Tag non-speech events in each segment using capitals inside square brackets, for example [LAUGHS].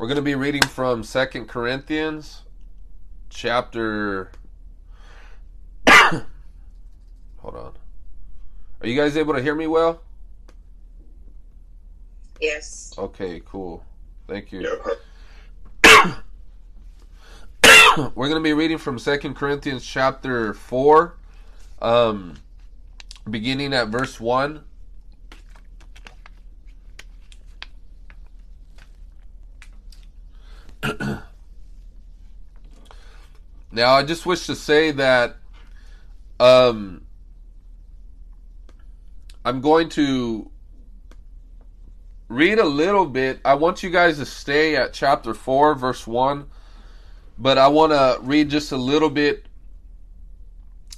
We're going to be reading from Second Corinthians chapter [COUGHS] Hold on. Are you guys able to hear me well? Yes. Okay, cool. Thank you. [COUGHS] We're going to be reading from Second Corinthians chapter 4 um beginning at verse 1 now I just wish to say that um I'm going to read a little bit. I want you guys to stay at chapter 4 verse 1, but I want to read just a little bit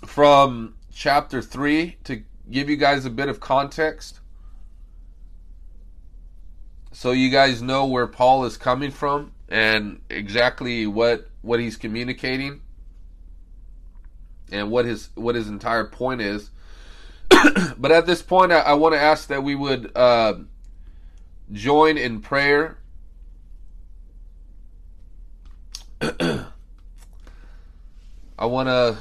from chapter 3 to give you guys a bit of context so you guys know where Paul is coming from and exactly what what he's communicating and what his what his entire point is. [CLEARS THROAT] but at this point, I, I want to ask that we would uh, join in prayer. [CLEARS THROAT] I want to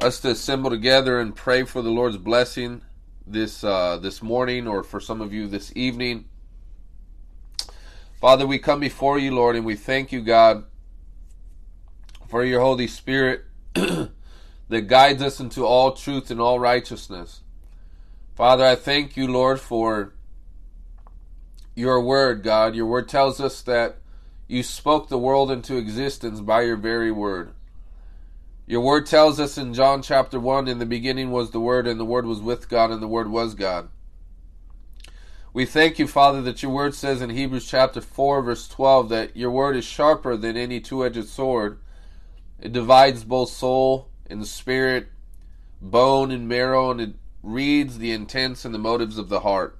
us to assemble together and pray for the Lord's blessing this uh, this morning, or for some of you this evening. Father, we come before you, Lord, and we thank you, God, for your Holy Spirit [CLEARS THROAT] that guides us into all truth and all righteousness. Father, I thank you, Lord, for your word, God. Your word tells us that you spoke the world into existence by your very word. Your word tells us in John chapter 1 in the beginning was the Word, and the Word was with God, and the Word was God. We thank you, Father, that your word says in Hebrews chapter 4, verse 12, that your word is sharper than any two edged sword. It divides both soul and spirit, bone and marrow, and it reads the intents and the motives of the heart.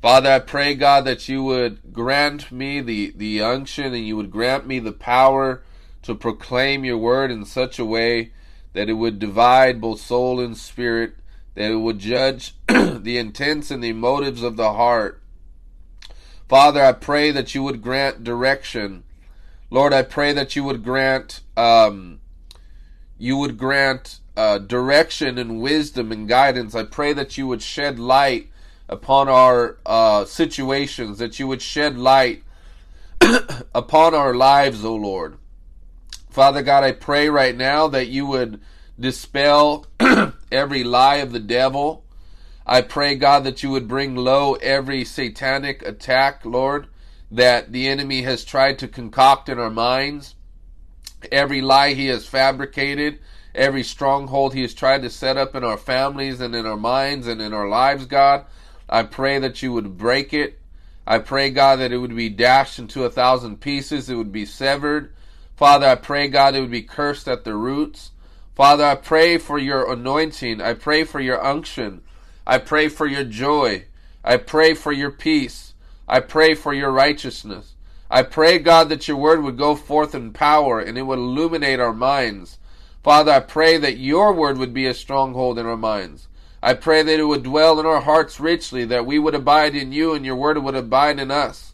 Father, I pray, God, that you would grant me the, the unction and you would grant me the power to proclaim your word in such a way that it would divide both soul and spirit, that it would judge [CLEARS THROAT] the intents and the motives of the heart. Father, I pray that you would grant direction. Lord, I pray that you would grant um, you would grant uh, direction and wisdom and guidance. I pray that you would shed light upon our uh, situations, that you would shed light [CLEARS THROAT] upon our lives, O Lord. Father God, I pray right now that you would dispel [CLEARS THROAT] every lie of the devil. I pray, God, that you would bring low every satanic attack, Lord, that the enemy has tried to concoct in our minds, every lie he has fabricated, every stronghold he has tried to set up in our families and in our minds and in our lives, God. I pray that you would break it. I pray, God, that it would be dashed into a thousand pieces, it would be severed. Father, I pray, God, it would be cursed at the roots. Father, I pray for your anointing. I pray for your unction. I pray for your joy. I pray for your peace. I pray for your righteousness. I pray, God, that your word would go forth in power and it would illuminate our minds. Father, I pray that your word would be a stronghold in our minds. I pray that it would dwell in our hearts richly, that we would abide in you and your word would abide in us.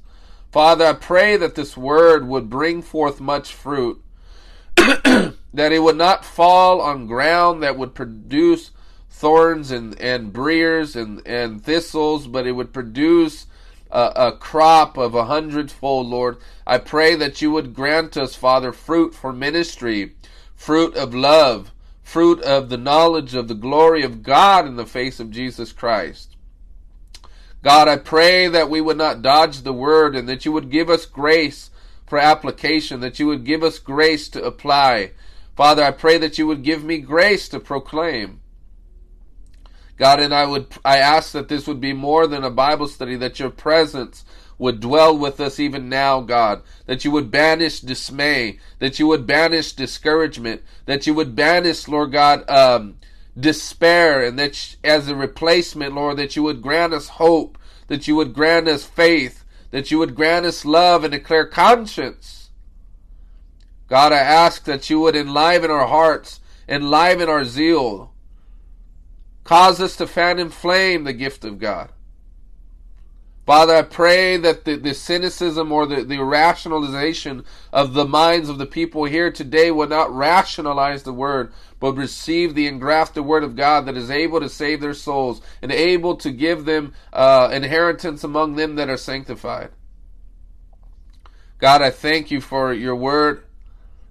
Father, I pray that this word would bring forth much fruit, [CLEARS THROAT] that it would not fall on ground that would produce thorns and, and briers and, and thistles, but it would produce a, a crop of a hundredfold, Lord. I pray that you would grant us, Father, fruit for ministry, fruit of love, fruit of the knowledge of the glory of God in the face of Jesus Christ. God, I pray that we would not dodge the word and that you would give us grace for application, that you would give us grace to apply. Father, I pray that you would give me grace to proclaim. God, and I would I ask that this would be more than a Bible study, that your presence would dwell with us even now, God, that you would banish dismay, that you would banish discouragement, that you would banish, Lord God, um, despair, and that as a replacement, Lord, that you would grant us hope, that you would grant us faith, that you would grant us love and a clear conscience. God, I ask that you would enliven our hearts, enliven our zeal, cause us to fan and flame the gift of God. Father, I pray that the, the cynicism or the, the rationalization of the minds of the people here today will not rationalize the word, but receive the engrafted word of God that is able to save their souls and able to give them uh, inheritance among them that are sanctified. God, I thank you for your word.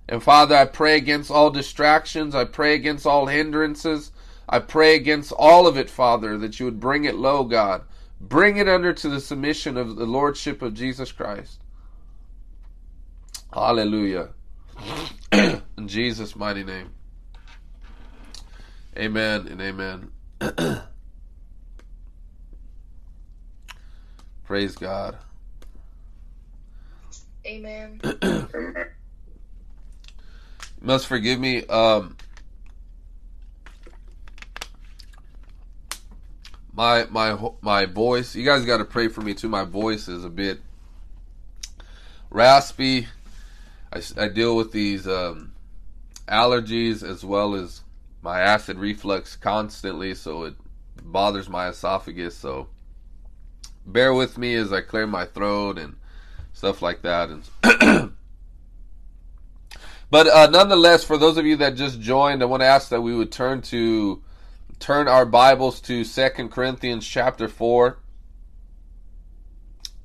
And Father, I pray against all distractions. I pray against all hindrances. I pray against all of it, Father, that you would bring it low, God. Bring it under to the submission of the Lordship of Jesus Christ. Hallelujah. [CLEARS THROAT] In Jesus' mighty name. Amen and amen. [CLEARS THROAT] Praise God. Amen. [CLEARS THROAT] must forgive me. Um, my my my voice. You guys got to pray for me too. My voice is a bit raspy. I, I deal with these um, allergies as well as my acid reflux constantly, so it bothers my esophagus. So bear with me as I clear my throat and stuff like that. And [CLEARS THROAT] but uh, nonetheless, for those of you that just joined, I want to ask that we would turn to turn our Bibles to Second Corinthians chapter 4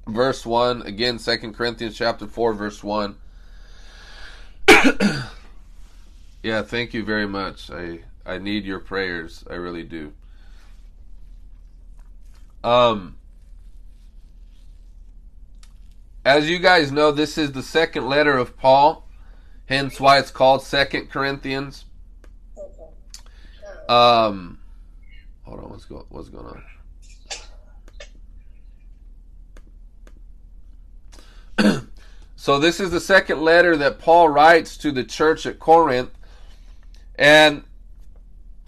verse 1 again Second Corinthians chapter 4 verse 1 [COUGHS] Yeah, thank you very much. I I need your prayers. I really do. Um as you guys know, this is the second letter of Paul, hence why it's called Second Corinthians. Um Hold on, what's going what's going on? [CLEARS THROAT] so this is the second letter that Paul writes to the church at Corinth, and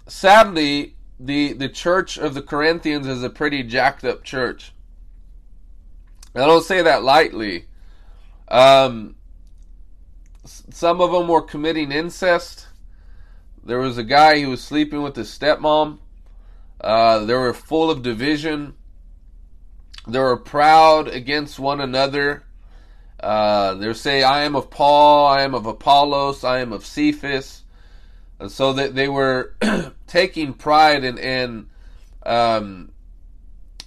sadly, the the church of the Corinthians is a pretty jacked up church. I don't say that lightly. Um, some of them were committing incest. There was a guy who was sleeping with his stepmom. Uh, they were full of division. They were proud against one another. Uh, they say, I am of Paul, I am of Apollos, I am of Cephas. And so that they were [CLEARS THROAT] taking pride in, in um,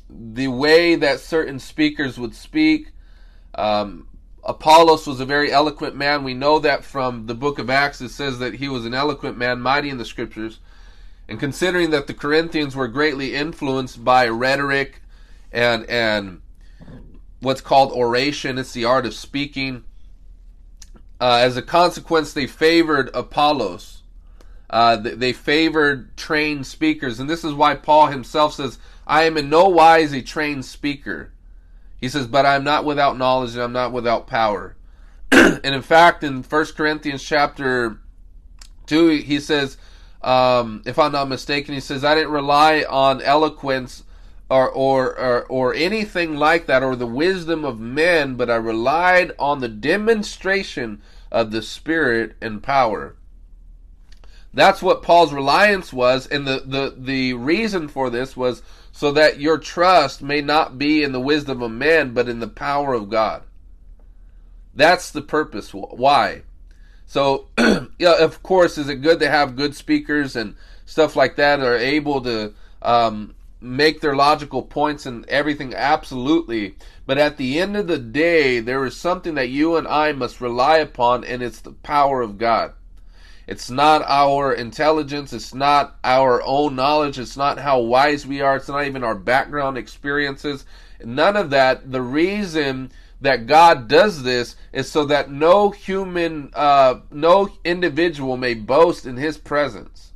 the way that certain speakers would speak. Um, Apollos was a very eloquent man. We know that from the book of Acts. It says that he was an eloquent man, mighty in the scriptures. And considering that the Corinthians were greatly influenced by rhetoric and and what's called oration, it's the art of speaking. Uh, as a consequence, they favored Apollos. Uh, they favored trained speakers, and this is why Paul himself says, "I am in no wise a trained speaker." He says, "But I am not without knowledge, and I'm not without power." [CLEARS THROAT] and in fact, in 1 Corinthians chapter two, he says, um, if I'm not mistaken, he says, I didn't rely on eloquence or, or, or, or anything like that or the wisdom of men, but I relied on the demonstration of the Spirit and power. That's what Paul's reliance was, and the, the, the reason for this was so that your trust may not be in the wisdom of men, but in the power of God. That's the purpose. Why? So, [CLEARS THROAT] yeah, of course, is it good to have good speakers and stuff like that are able to um, make their logical points and everything? Absolutely. But at the end of the day, there is something that you and I must rely upon, and it's the power of God. It's not our intelligence. It's not our own knowledge. It's not how wise we are. It's not even our background experiences. None of that. The reason that God does this is so that no human, uh, no individual may boast in His presence.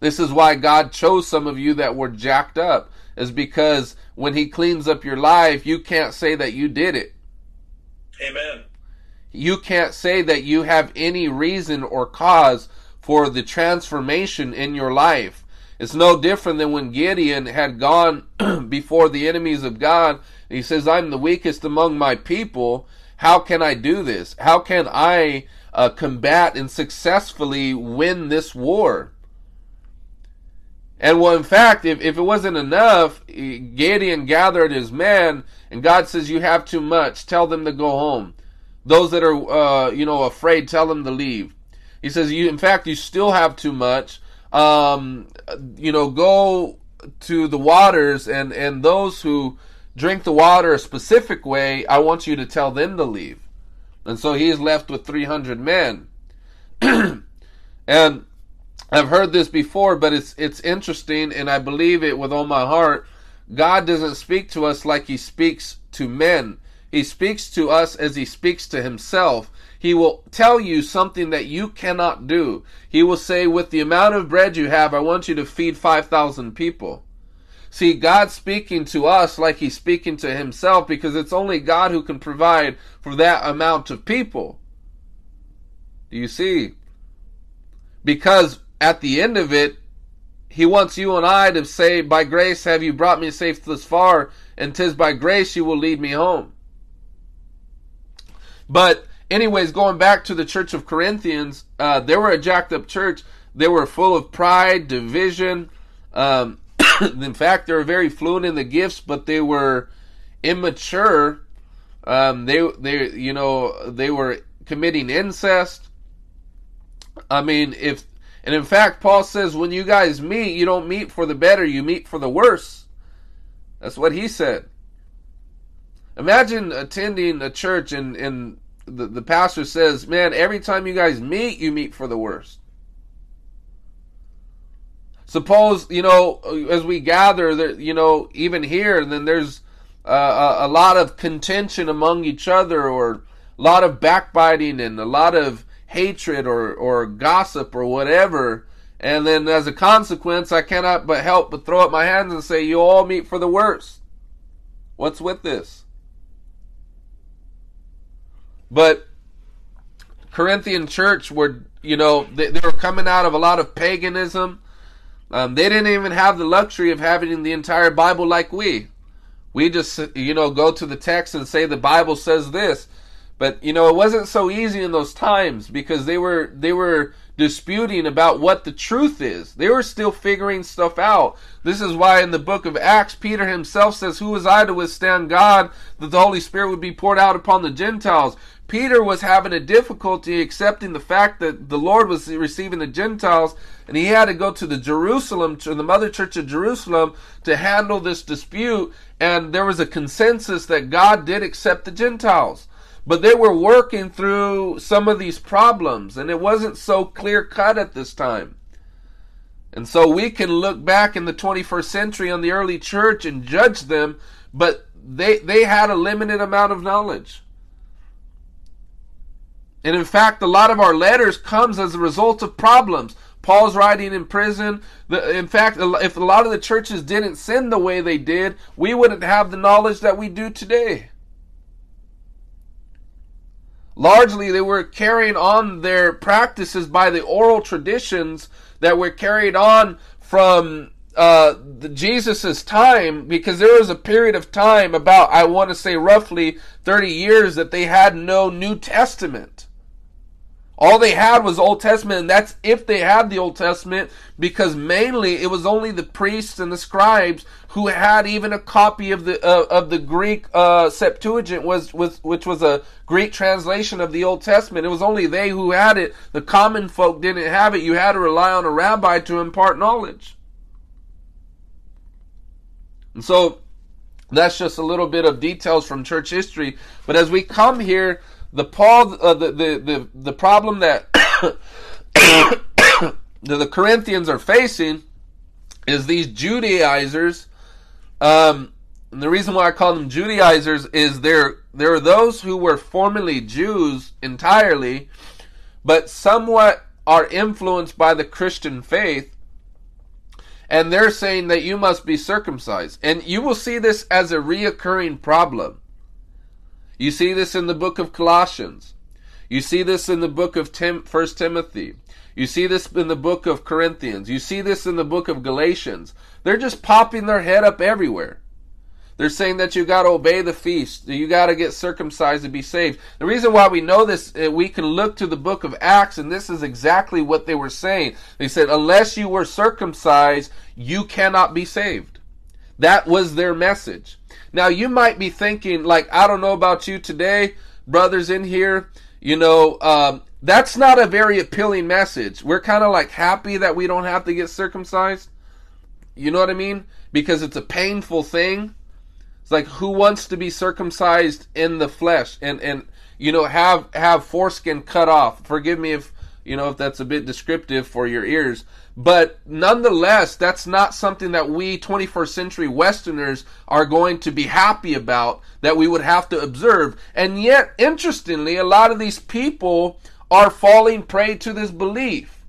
This is why God chose some of you that were jacked up, is because when He cleans up your life, you can't say that you did it. Amen. You can't say that you have any reason or cause for the transformation in your life. It's no different than when Gideon had gone [CLEARS THROAT] before the enemies of God he says, I'm the weakest among my people. How can I do this? How can I uh, combat and successfully win this war? And well, in fact, if, if it wasn't enough, Gideon gathered his men, and God says, You have too much. Tell them to go home. Those that are, uh, you know, afraid, tell them to leave. He says, You, in fact, you still have too much. Um, you know, go to the waters, and, and those who drink the water a specific way, I want you to tell them to leave. And so he is left with 300 men. [CLEARS THROAT] and I've heard this before, but it's it's interesting, and I believe it with all my heart. God doesn't speak to us like He speaks to men. He speaks to us as He speaks to Himself. He will tell you something that you cannot do. He will say, "With the amount of bread you have, I want you to feed five thousand people." See, God's speaking to us like He's speaking to Himself because it's only God who can provide for that amount of people. Do you see? Because at the end of it, he wants you and I to say, By grace have you brought me safe thus far, and tis by grace you will lead me home. But, anyways, going back to the church of Corinthians, uh, they were a jacked up church. They were full of pride, division. Um, [COUGHS] in fact, they were very fluent in the gifts, but they were immature. Um, they, they, you know, they were committing incest. I mean, if and in fact, Paul says when you guys meet, you don't meet for the better, you meet for the worse. That's what he said. Imagine attending a church and, and the, the pastor says, Man, every time you guys meet, you meet for the worst. Suppose, you know, as we gather, that you know, even here, then there's uh, a, lot of contention among each other or a lot of backbiting and a lot of hatred or, or gossip or whatever. And then as a consequence, I cannot but help but throw up my hands and say, You all meet for the worst. What's with this? But Corinthian church were, you know, they, they were coming out of a lot of paganism. Um, they didn't even have the luxury of having the entire Bible like we. We just, you know, go to the text and say the Bible says this. But you know, it wasn't so easy in those times because they were they were disputing about what the truth is. They were still figuring stuff out. This is why in the book of Acts, Peter himself says, Who was I to withstand God that the Holy Spirit would be poured out upon the Gentiles? Peter was having a difficulty accepting the fact that the Lord was receiving the Gentiles, and he had to go to the Jerusalem, to the mother church of Jerusalem, to handle this dispute. And there was a consensus that God did accept the Gentiles. But they were working through some of these problems, and it wasn't so clear cut at this time. And so we can look back in the 21st century on the early church and judge them, but they, they had a limited amount of knowledge. And in fact, a lot of our letters comes as a result of problems. Paul's writing in prison. in fact, if a lot of the churches didn't sin the way they did, we wouldn't have the knowledge that we do today. Largely, they were carrying on their practices by the oral traditions that were carried on from uh, Jesus's time, because there was a period of time, about I want to say roughly thirty years, that they had no New Testament. All they had was Old Testament, and that's if they had the Old Testament, because mainly it was only the priests and the scribes who had even a copy of the uh, of the Greek uh, Septuagint, was, was which was a Greek translation of the Old Testament. It was only they who had it. The common folk didn't have it. You had to rely on a rabbi to impart knowledge. And so that's just a little bit of details from church history. But as we come here the Paul uh, the, the the the problem [COUGHS] that the Corinthians are facing is these Judaizers. Um, and the reason why I call them Judaizers is there there are those who were formerly Jews entirely, but somewhat are influenced by the Christian faith, and they're saying that you must be circumcised. And you will see this as a reoccurring problem. You see this in the book of Colossians. You see this in the book of Tim, 1 Timothy. You see this in the book of Corinthians. You see this in the book of Galatians. They're just popping their head up everywhere. They're saying that you got to obey the feast. You got to get circumcised to be saved. The reason why we know this, uh, we can look to the book of Acts, and this is exactly what they were saying. They said, unless you were circumcised, you cannot be saved. That was their message. Now, you might be thinking, like, I don't know about you today, brothers in here, you know, um, that's not a very appealing message. We're kind of like happy that we don't have to get circumcised. You know what I mean? Because it's a painful thing. It's like who wants to be circumcised in the flesh and and you know have have foreskin cut off. Forgive me if you know if that's a bit descriptive for your ears, but nonetheless, that's not something that we 21st century Westerners are going to be happy about that we would have to observe. And yet, interestingly, a lot of these people are falling prey to this belief.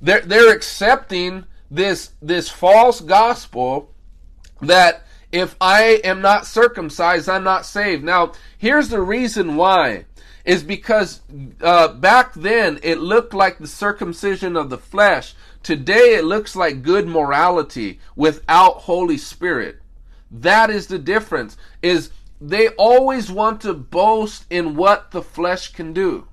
They're they're accepting this this false gospel that if I am not circumcised, I'm not saved. Now, here's the reason why. Is because uh, back then it looked like the circumcision of the flesh. Today it looks like good morality without Holy Spirit. That is the difference. Is they always want to boast in what the flesh can do.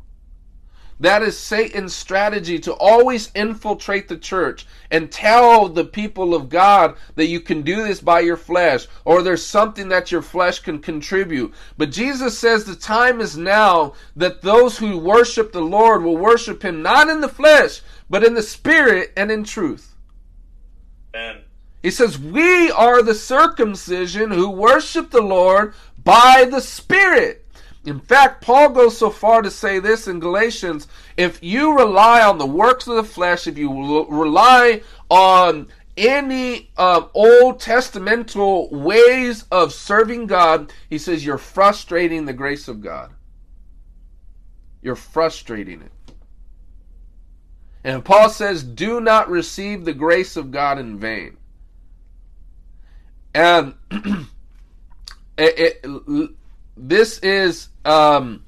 That is Satan's strategy to always infiltrate the church and tell the people of God that you can do this by your flesh or there's something that your flesh can contribute. But Jesus says the time is now that those who worship the Lord will worship him not in the flesh, but in the spirit and in truth. Amen. He says, We are the circumcision who worship the Lord by the Spirit. In fact, Paul goes so far to say this in Galatians if you rely on the works of the flesh, if you rely on any um, Old Testamental ways of serving God, he says you're frustrating the grace of God. You're frustrating it. And Paul says, do not receive the grace of God in vain. And [CLEARS THROAT] it, it, this is um,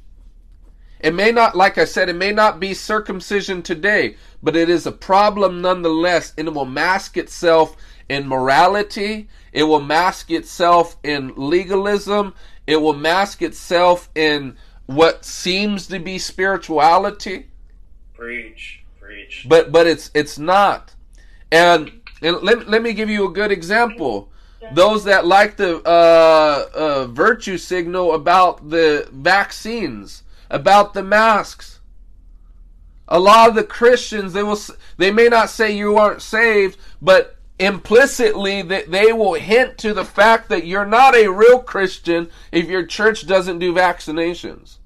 it may not like i said it may not be circumcision today but it is a problem nonetheless and it will mask itself in morality it will mask itself in legalism it will mask itself in what seems to be spirituality Preach. Preach. but but it's it's not and and let, let me give you a good example those that like the uh, uh, virtue signal about the vaccines, about the masks. A lot of the Christians, they will, they may not say you aren't saved, but implicitly that they will hint to the fact that you're not a real Christian if your church doesn't do vaccinations.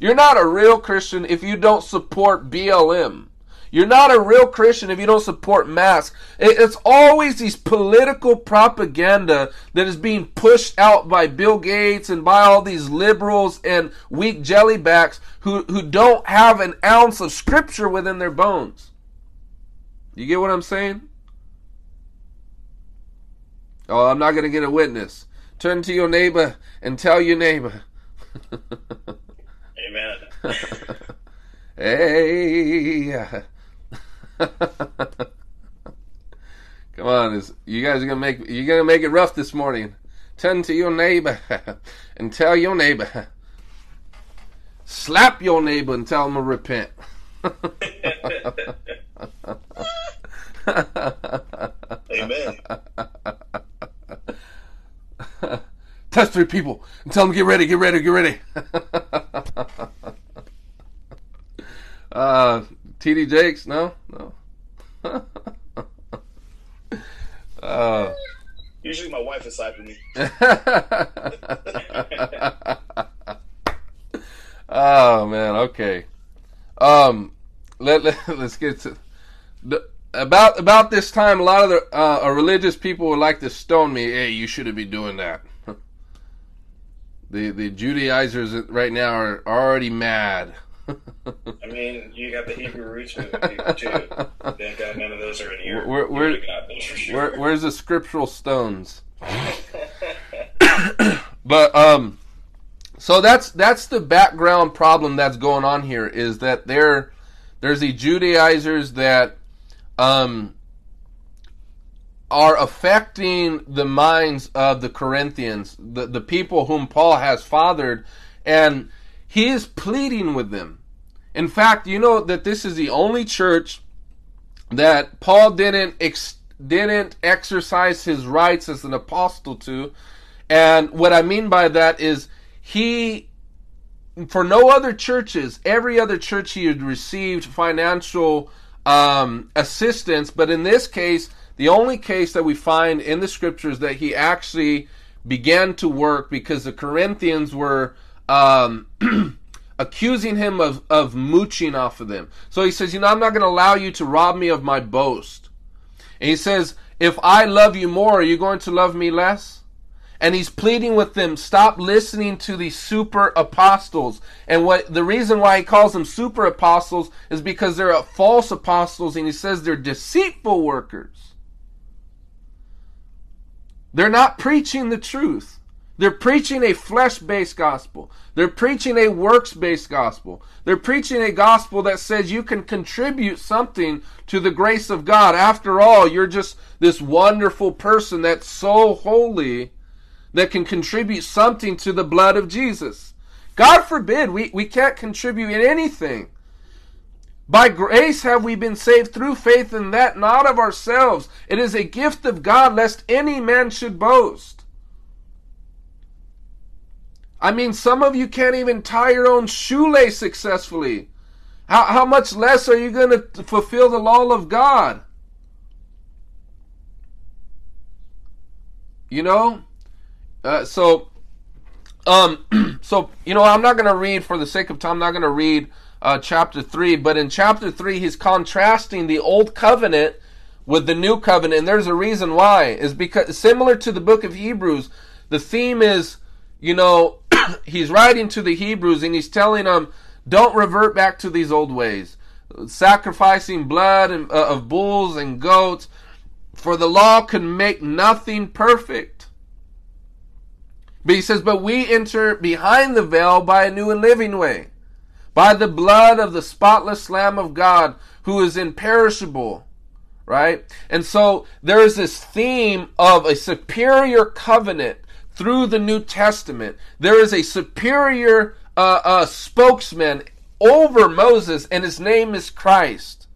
You're not a real Christian if you don't support BLM. You're not a real Christian if you don't support masks. It's always these political propaganda that is being pushed out by Bill Gates and by all these liberals and weak jellybacks who, who don't have an ounce of scripture within their bones. You get what I'm saying? Oh, I'm not going to get a witness. Turn to your neighbor and tell your neighbor. [LAUGHS] Amen. [LAUGHS] hey. [LAUGHS] Come on, is you guys are gonna make you gonna make it rough this morning. Turn to your neighbor [LAUGHS] and tell your neighbor. Slap your neighbor and tell him to repent. Amen. [LAUGHS] Touch three people and tell them get ready, get ready, get ready. uh, TD Jakes, no, no. [LAUGHS] uh, Usually my wife is side me. [LAUGHS] oh man, okay. Um, let, let [LAUGHS] us get to the, about about this time. A lot of the uh, religious people would like to stone me. Hey, you shouldn't be doing that. the the Judaizers right now are already mad. [LAUGHS] I mean, you got the Hebrew roots movement people too. Thank God none of those are in here. Where- where- Glory to God, that's for sure. Where, where's the scriptural stones? [LAUGHS] but um, so that's that's the background problem that's going on here is that there there's the Judaizers that um are affecting the minds of the Corinthians, the, the people whom Paul has fathered, and he is pleading with them. In fact, you know that this is the only church that Paul didn't ex- didn't exercise his rights as an apostle to. And what I mean by that is he for no other churches, every other church he had received financial um, assistance, but in this case, the only case that we find in the scriptures that he actually began to work because the Corinthians were um, [CLEARS THROAT] accusing him of, of mooching off of them. So he says, You know, I'm not going to allow you to rob me of my boast. And he says, If I love you more, are you going to love me less? And he's pleading with them, stop listening to these super apostles. And what the reason why he calls them super apostles is because they're false apostles, and he says they're deceitful workers. They're not preaching the truth. They're preaching a flesh based gospel. They're preaching a works based gospel. They're preaching a gospel that says you can contribute something to the grace of God. After all, you're just this wonderful person that's so holy that can contribute something to the blood of Jesus. God forbid we, we can't contribute anything. By grace have we been saved through faith, and that not of ourselves. It is a gift of God, lest any man should boast. I mean, some of you can't even tie your own shoelace successfully. How, how much less are you going to fulfill the law of God? You know? Uh, so, um, [CLEARS THROAT] so, you know, I'm not going to read, for the sake of time, I'm not going to read uh, chapter 3, but in chapter 3, he's contrasting the old covenant with the new covenant, and there's a reason why. Is because, similar to the book of Hebrews, the theme is, you know, [CLEARS THROAT] he's writing to the Hebrews and he's telling them, don't revert back to these old ways. Sacrificing blood and, uh, of bulls and goats, for the law can make nothing perfect. But he says, but we enter behind the veil by a new and living way, by the blood of the spotless Lamb of God, who is imperishable. Right? And so there is this theme of a superior covenant through the New Testament. There is a superior uh, uh, spokesman over Moses, and his name is Christ.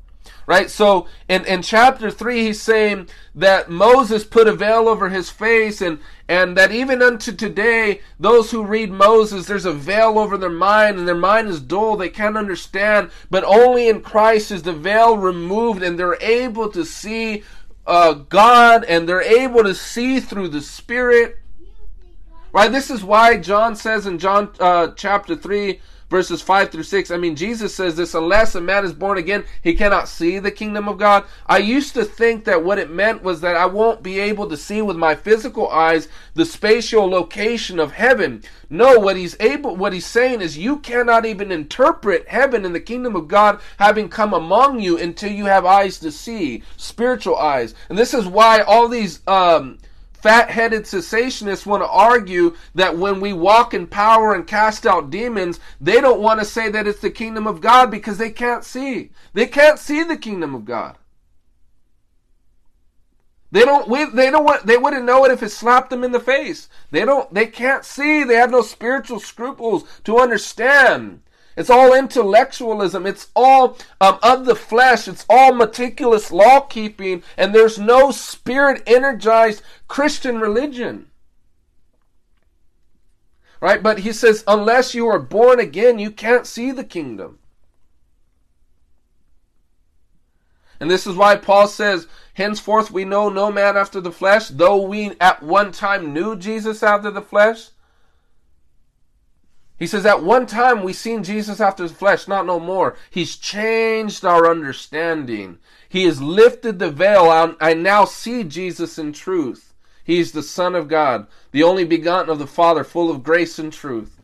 Right? So in, in chapter 3, he's saying that Moses put a veil over his face, and, and that even unto today, those who read Moses, there's a veil over their mind, and their mind is dull, they can't understand. But only in Christ is the veil removed, and they're able to see uh, God, and they're able to see through the Spirit Right? This is why John says in John uh, chapter 3, verses 5 through 6. I mean, Jesus says this unless a man is born again, he cannot see the kingdom of God. I used to think that what it meant was that I won't be able to see with my physical eyes the spatial location of heaven. No, what he's able what he's saying is you cannot even interpret heaven and the kingdom of God having come among you until you have eyes to see, spiritual eyes. And this is why all these um Fat headed cessationists want to argue that when we walk in power and cast out demons, they don't want to say that it's the kingdom of God because they can't see. They can't see the kingdom of God. They don't. They don't want. They wouldn't know it if it slapped them in the face. They don't. They can't see. They have no spiritual scruples to understand it's all intellectualism. It's all um, of the flesh. It's all meticulous law keeping, and there's no spirit energized Christian religion. Right? But he says, unless you are born again, you can't see the kingdom. And this is why Paul says, Henceforth we know no man after the flesh, though we at one time knew Jesus after the flesh. He says, At one time we seen Jesus after the flesh, not no more. He's changed our understanding. He has lifted the veil. I now see Jesus in truth. He is the Son of God, the only begotten of the Father, full of grace and truth.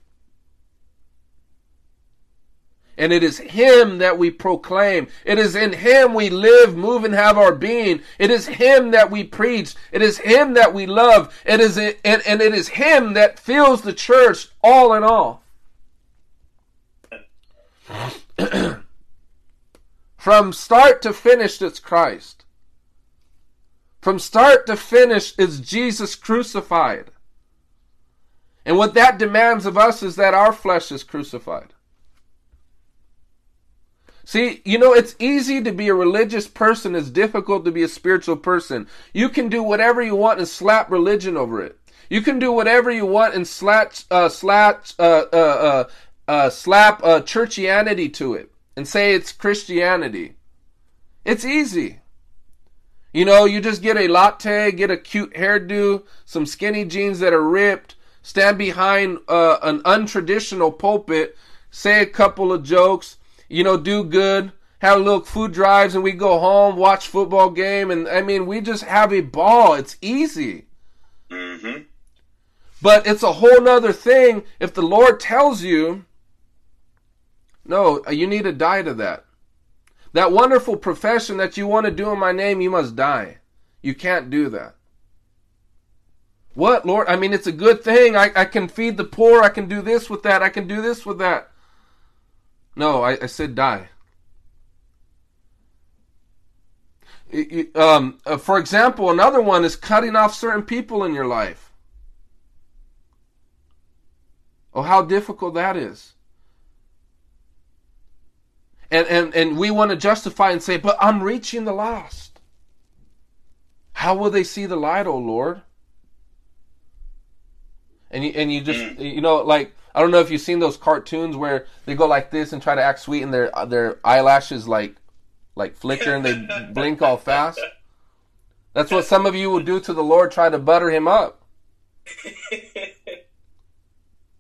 And it is Him that we proclaim. It is in Him we live, move, and have our being. It is Him that we preach. It is Him that we love. It is, and, and it is Him that fills the church all in all. [CLEARS THROAT] From start to finish, it's Christ. From start to finish is Jesus crucified. And what that demands of us is that our flesh is crucified. See, you know, it's easy to be a religious person, it's difficult to be a spiritual person. You can do whatever you want and slap religion over it. You can do whatever you want and slap, uh, slap, uh, uh, uh, slap uh, churchianity to it and say it's Christianity. It's easy. You know, you just get a latte, get a cute hairdo, some skinny jeans that are ripped, stand behind uh, an untraditional pulpit, say a couple of jokes, you know, do good, have a little food drives, and we go home, watch football game, and I mean, we just have a ball. It's easy. Mm-hmm. But it's a whole nother thing if the Lord tells you, no, you need to die to that. That wonderful profession that you want to do in my name, you must die. You can't do that. What, Lord? I mean, it's a good thing. I, I can feed the poor. I can do this with that. I can do this with that. No, I, I said die. Um, uh, for example, another one is cutting off certain people in your life. Oh, how difficult that is. And, and, and we want to justify and say, but I'm reaching the lost. How will they see the light, oh Lord? And you, and you just, mm. you know, like, I don't know if you've seen those cartoons where they go like this and try to act sweet, and their their eyelashes like like flicker and they [LAUGHS] blink all fast. That's what some of you will do to the Lord, try to butter him up. [LAUGHS]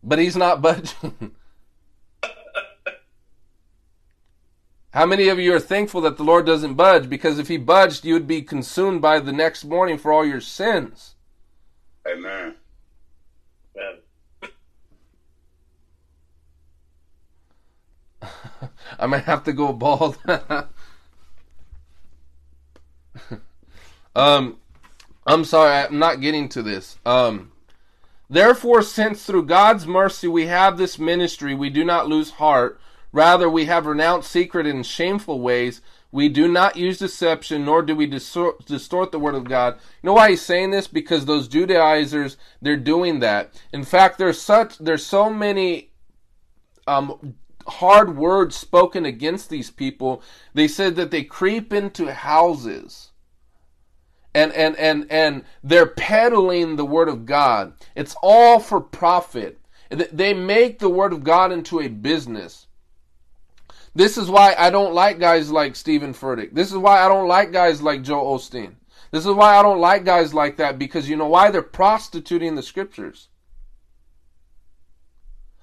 But he's not budging. [LAUGHS] How many of you are thankful that the Lord doesn't budge? Because if he budged, you would be consumed by the next morning for all your sins. Amen. Amen. [LAUGHS] I might have to go bald. [LAUGHS] um, I'm sorry, I'm not getting to this. Um, therefore, since through God's mercy we have this ministry, we do not lose heart. Rather, we have renounced secret and shameful ways. We do not use deception, nor do we distort, distort the word of God. You know why he's saying this? Because those Judaizers, they're doing that. In fact, there's such, there's so many um, hard words spoken against these people. They said that they creep into houses and and and and they're peddling the word of God. It's all for profit. They make the word of God into a business. This is why I don't like guys like Steven Furtick. This is why I don't like guys like Joel Osteen. This is why I don't like guys like that because you know why they're prostituting the scriptures.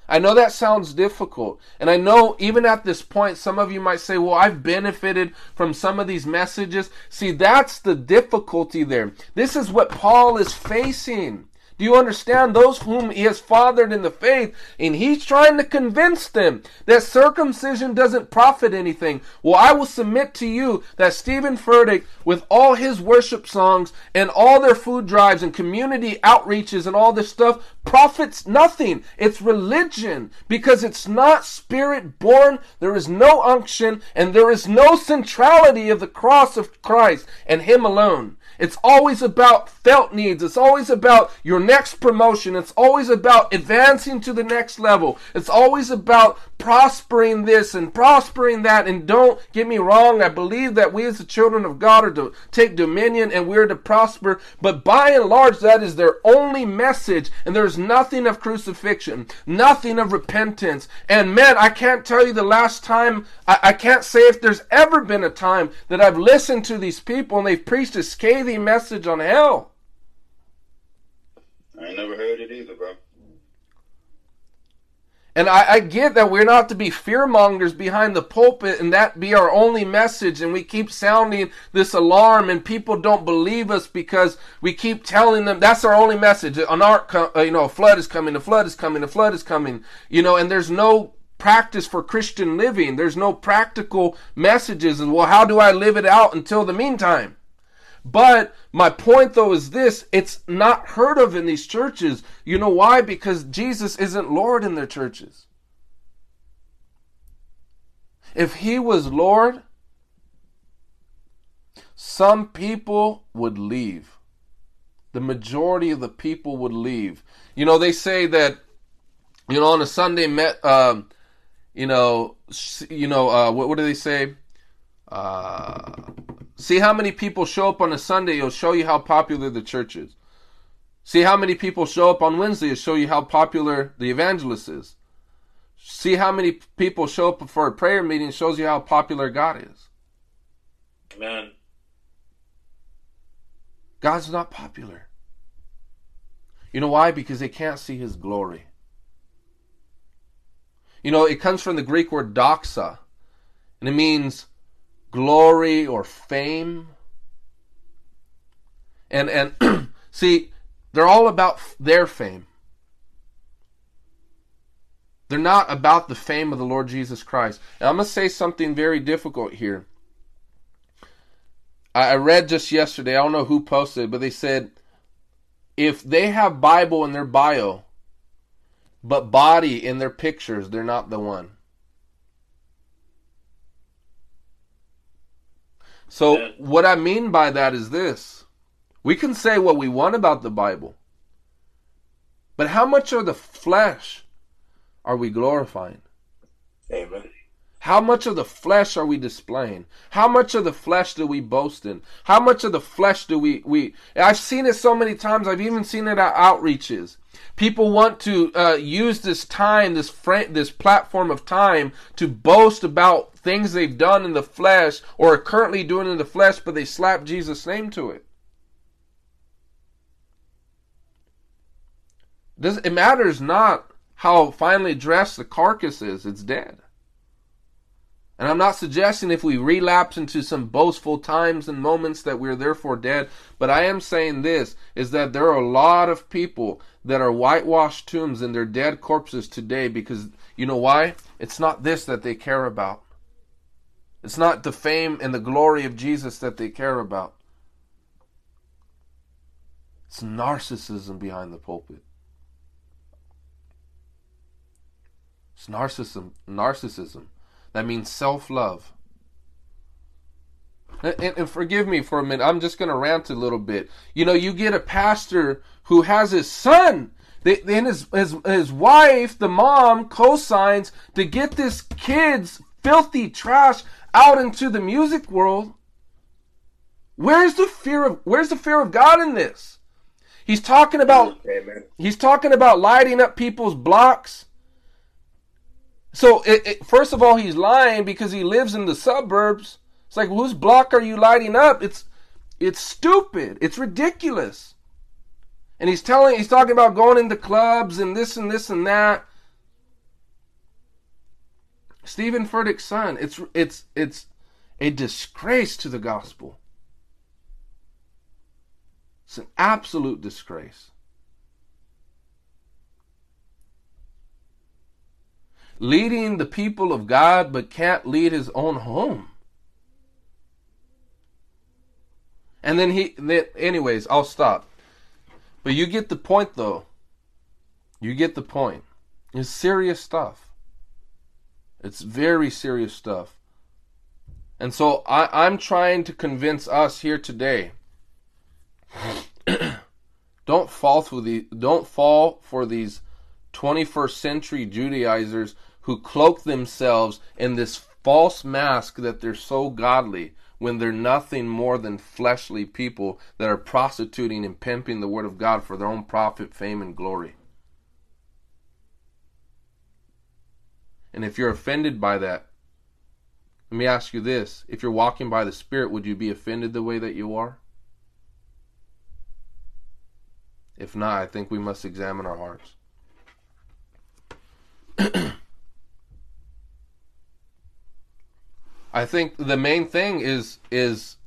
I know that sounds difficult. And I know even at this point, some of you might say, well, I've benefited from some of these messages. See, that's the difficulty there. This is what Paul is facing. Do you understand those whom he has fathered in the faith? And he's trying to convince them that circumcision doesn't profit anything. Well, I will submit to you that Steven Furtick, with all his worship songs and all their food drives and community outreaches and all this stuff, profits nothing. It's religion because it's not spirit born. There is no unction and there is no centrality of the cross of Christ and Him alone. It's always about felt needs. It's always about your next promotion. It's always about advancing to the next level. It's always about prospering this and prospering that. And don't get me wrong, I believe that we as the children of God are to take dominion and we're to prosper. But by and large, that is their only message. And there's nothing of crucifixion, nothing of repentance. And man, I can't tell you the last time, I, I can't say if there's ever been a time that I've listened to these people and they've preached a scathing message on hell. I never heard it either, bro. And I, I, get that we're not to be fearmongers behind the pulpit and that be our only message. And we keep sounding this alarm and people don't believe us because we keep telling them that's our only message. An ark, uh, you know, a flood is coming, a flood is coming, a flood is coming, you know, and there's no practice for Christian living. There's no practical messages. And well, how do I live it out until the meantime? But my point though is this it's not heard of in these churches. You know why? Because Jesus isn't Lord in their churches. If he was Lord, some people would leave. The majority of the people would leave. You know, they say that, you know, on a Sunday, met, um, you know, you know, uh, what, what do they say? Uh, see how many people show up on a Sunday, it'll show you how popular the church is. See how many people show up on Wednesday, it'll show you how popular the evangelist is. See how many people show up for a prayer meeting, shows you how popular God is. Amen. God's not popular. You know why? Because they can't see his glory. You know, it comes from the Greek word doxa, and it means glory or fame. And and [CLEARS THROAT] see, they're all about their fame. They're not about the fame of the Lord Jesus Christ. And I'm going to say something very difficult here. I read just yesterday, I don't know who posted, but they said if they have Bible in their bio, but body in their pictures, they're not the one. So, what I mean by that is this we can say what we want about the Bible, but how much of the flesh are we glorifying? Amen. How much of the flesh are we displaying? How much of the flesh do we boast in? How much of the flesh do we we? I've seen it so many times. I've even seen it at outreaches. People want to uh, use this time, this this platform of time, to boast about things they've done in the flesh or are currently doing in the flesh, but they slap Jesus' name to it. It matters not how finely dressed the carcass is; it's dead. And I'm not suggesting if we relapse into some boastful times and moments that we're therefore dead, but I am saying this is that there are a lot of people that are whitewashed tombs and they're dead corpses today because you know why? It's not this that they care about. It's not the fame and the glory of Jesus that they care about. It's narcissism behind the pulpit. It's narcissism, narcissism. That means self love. And, and, forgive me for a minute. I'm just going to rant a little bit. You know, you get a pastor who has his son. Then his, his his wife, the mom, co-signs to get this kid's filthy trash out into the music world. Where's the fear of Where's the fear of God in this? He's talking about Amen. he's talking about lighting up people's blocks. So, it, it, first of all, he's lying because he lives in the suburbs. It's like, whose block are you lighting up? It's, it's stupid. It's ridiculous. And he's telling, he's talking about going into clubs and this and this and that. Steven Furtick's son. It's, it's, it's a disgrace to the gospel. It's an absolute disgrace. Leading the people of God but can't lead his own home. And then he, anyways, I'll stop. But you get the point, though. You get the point. It's serious stuff. It's very serious stuff. And so I, I'm trying to convince us here today. [CLEARS THROAT] don't fall for the don't fall for these 21st century Judaizers who cloak themselves in this false mask that they're so godly when they're nothing more than fleshly people that are prostituting and pimping the word of God for their own profit, fame, and glory. And if you're offended by that, let me ask you this. If you're walking by the Spirit, would you be offended the way that you are? If not, I think we must examine our hearts. [CLEARS THROAT] I think the main thing is is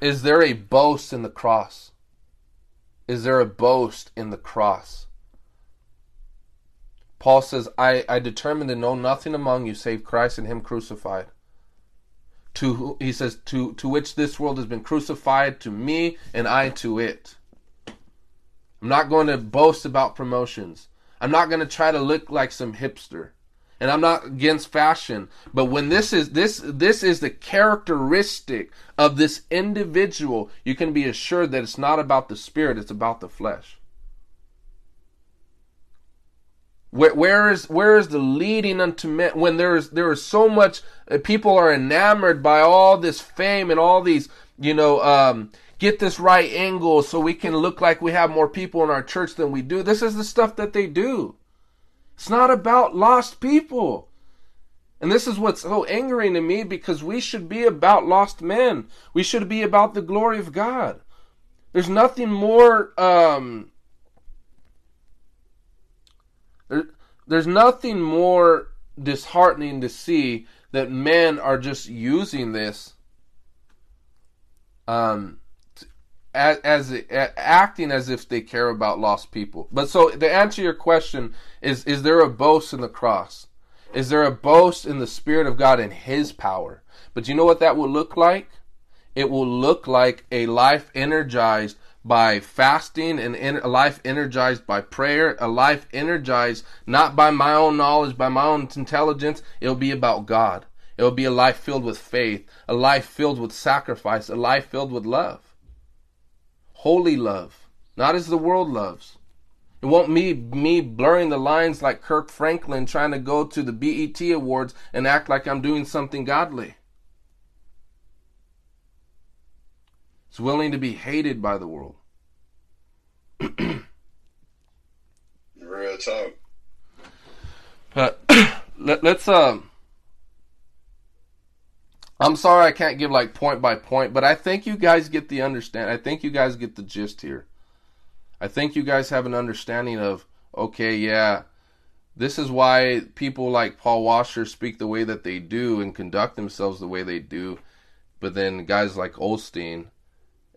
is there a boast in the cross? Is there a boast in the cross? Paul says, I, I determined to know nothing among you save Christ and Him crucified. To he says, to to which this world has been crucified, to me and I to it. I'm not going to boast about promotions. I'm not going to try to look like some hipster. And I'm not against fashion, but when this is this this is the characteristic of this individual, you can be assured that it's not about the spirit, it's about the flesh. Where, where is where is the leading unto men when there is there is so much uh, people are enamored by all this fame and all these you know um, get this right angle so we can look like we have more people in our church than we do. This is the stuff that they do. It's not about lost people. And this is what's so angering to me because we should be about lost men. We should be about the glory of God. There's nothing more um, there, there's nothing more disheartening to see that men are just using this um, as, as acting as if they care about lost people. But so the answer to your question is is there a boast in the cross? Is there a boast in the spirit of God and his power? But you know what that will look like? It will look like a life energized by fasting and a life energized by prayer, a life energized not by my own knowledge, by my own intelligence. It'll be about God. It'll be a life filled with faith, a life filled with sacrifice, a life filled with love. Holy love, not as the world loves. It won't be me blurring the lines like Kirk Franklin trying to go to the BET Awards and act like I'm doing something godly. It's willing to be hated by the world. Real talk. But [CLEARS THROAT] [CLEARS THROAT] let, us um. I'm sorry I can't give like point by point, but I think you guys get the understand. I think you guys get the gist here. I think you guys have an understanding of okay, yeah, this is why people like Paul Washer speak the way that they do and conduct themselves the way they do. But then guys like Osteen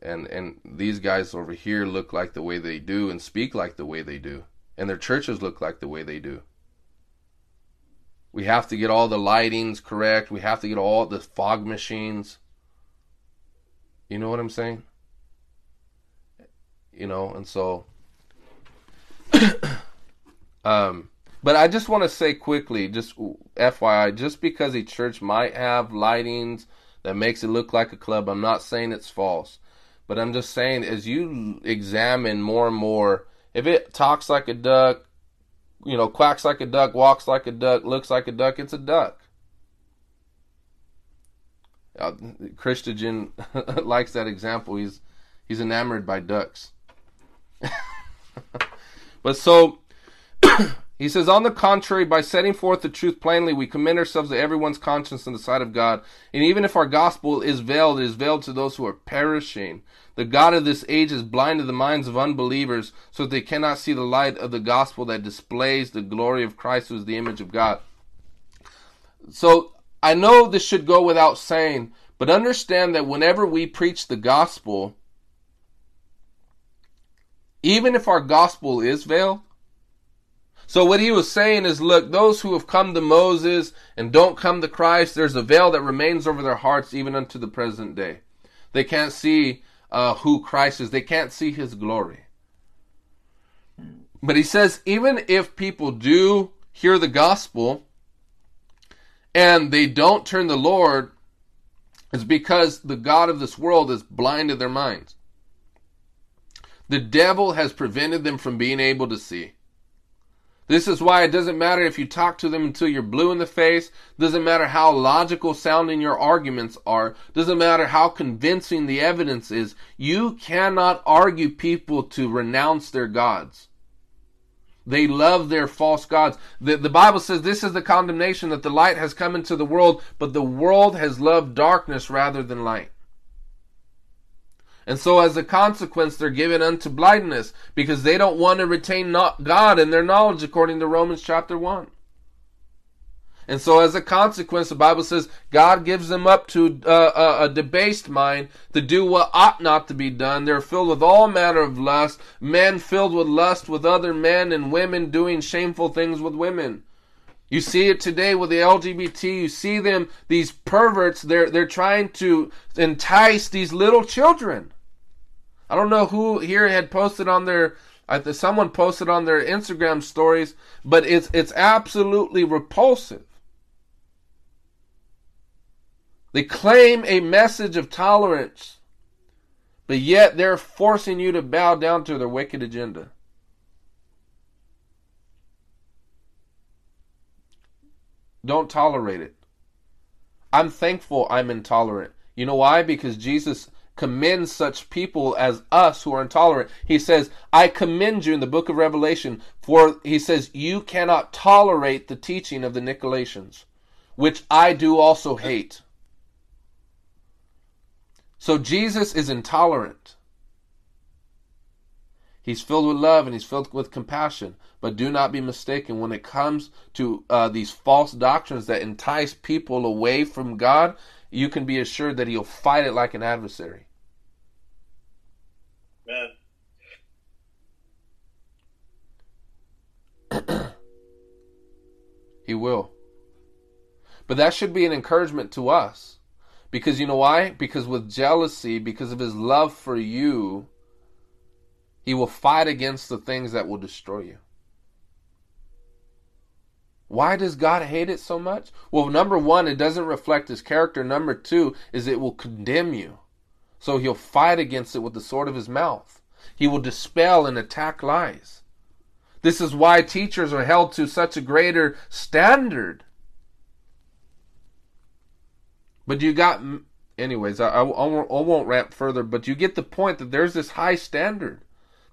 and and these guys over here look like the way they do and speak like the way they do and their churches look like the way they do we have to get all the lightings correct. We have to get all the fog machines. You know what i'm saying? You know and so [COUGHS] um but i just want to say quickly just fyi just because a church might have lightings that makes it look like a club i'm not saying it's false. But I'm just saying, as you examine more and more, if it talks like a duck, you know, quacks like a duck, walks like a duck, looks like a duck, it's a duck. Uh, Christian [LAUGHS] likes that example. He's he's enamored by ducks. [LAUGHS] but so he says, on the contrary, by setting forth the truth plainly, we commend ourselves to everyone's conscience in the sight of God. And even if our gospel is veiled, it is veiled to those who are perishing. The God of this age has blinded the minds of unbelievers so that they cannot see the light of the gospel that displays the glory of Christ, who is the image of God. So I know this should go without saying, but understand that whenever we preach the gospel, even if our gospel is veiled, so what he was saying is, look, those who have come to Moses and don't come to Christ, there's a veil that remains over their hearts even unto the present day. They can't see uh, who Christ is. They can't see his glory. But he says, even if people do hear the gospel and they don't turn the Lord, it's because the God of this world has blinded their minds. The devil has prevented them from being able to see. This is why it doesn't matter if you talk to them until you're blue in the face. Doesn't matter how logical sounding your arguments are. Doesn't matter how convincing the evidence is. You cannot argue people to renounce their gods. They love their false gods. The, the Bible says this is the condemnation that the light has come into the world, but the world has loved darkness rather than light. And so, as a consequence, they're given unto blindness because they don't want to retain God in their knowledge, according to Romans chapter 1. And so, as a consequence, the Bible says God gives them up to uh, a, a, debased mind to do what ought not to be done. They're filled with all manner of lust, men filled with lust with other men, and women doing shameful things with women. You see it today with the LGBT. You see them, these perverts, they're, they're trying to entice these little children. I don't know who here had posted on their, someone posted on their Instagram stories, but it's it's absolutely repulsive. They claim a message of tolerance, but yet they're forcing you to bow down to their wicked agenda. Don't tolerate it. I'm thankful I'm intolerant. You know why? Because Jesus commends such people as us who are intolerant. He says, I commend you in the book of Revelation, for he says, you cannot tolerate the teaching of the Nicolaitans, which I do also hate. So Jesus is intolerant. He's filled with love and he's filled with compassion. But do not be mistaken when it comes to uh, these false doctrines that entice people away from God, you can be assured that he'll fight it like an adversary. Man. [CLEARS THROAT] he will. But that should be an encouragement to us. Because you know why? Because with jealousy, because of his love for you, he will fight against the things that will destroy you. Why does God hate it so much? Well, number one, it doesn't reflect his character. Number two is it will condemn you. So he'll fight against it with the sword of his mouth. He will dispel and attack lies. This is why teachers are held to such a greater standard. But you got, anyways, I, I, I won't rant further, but you get the point that there's this high standard.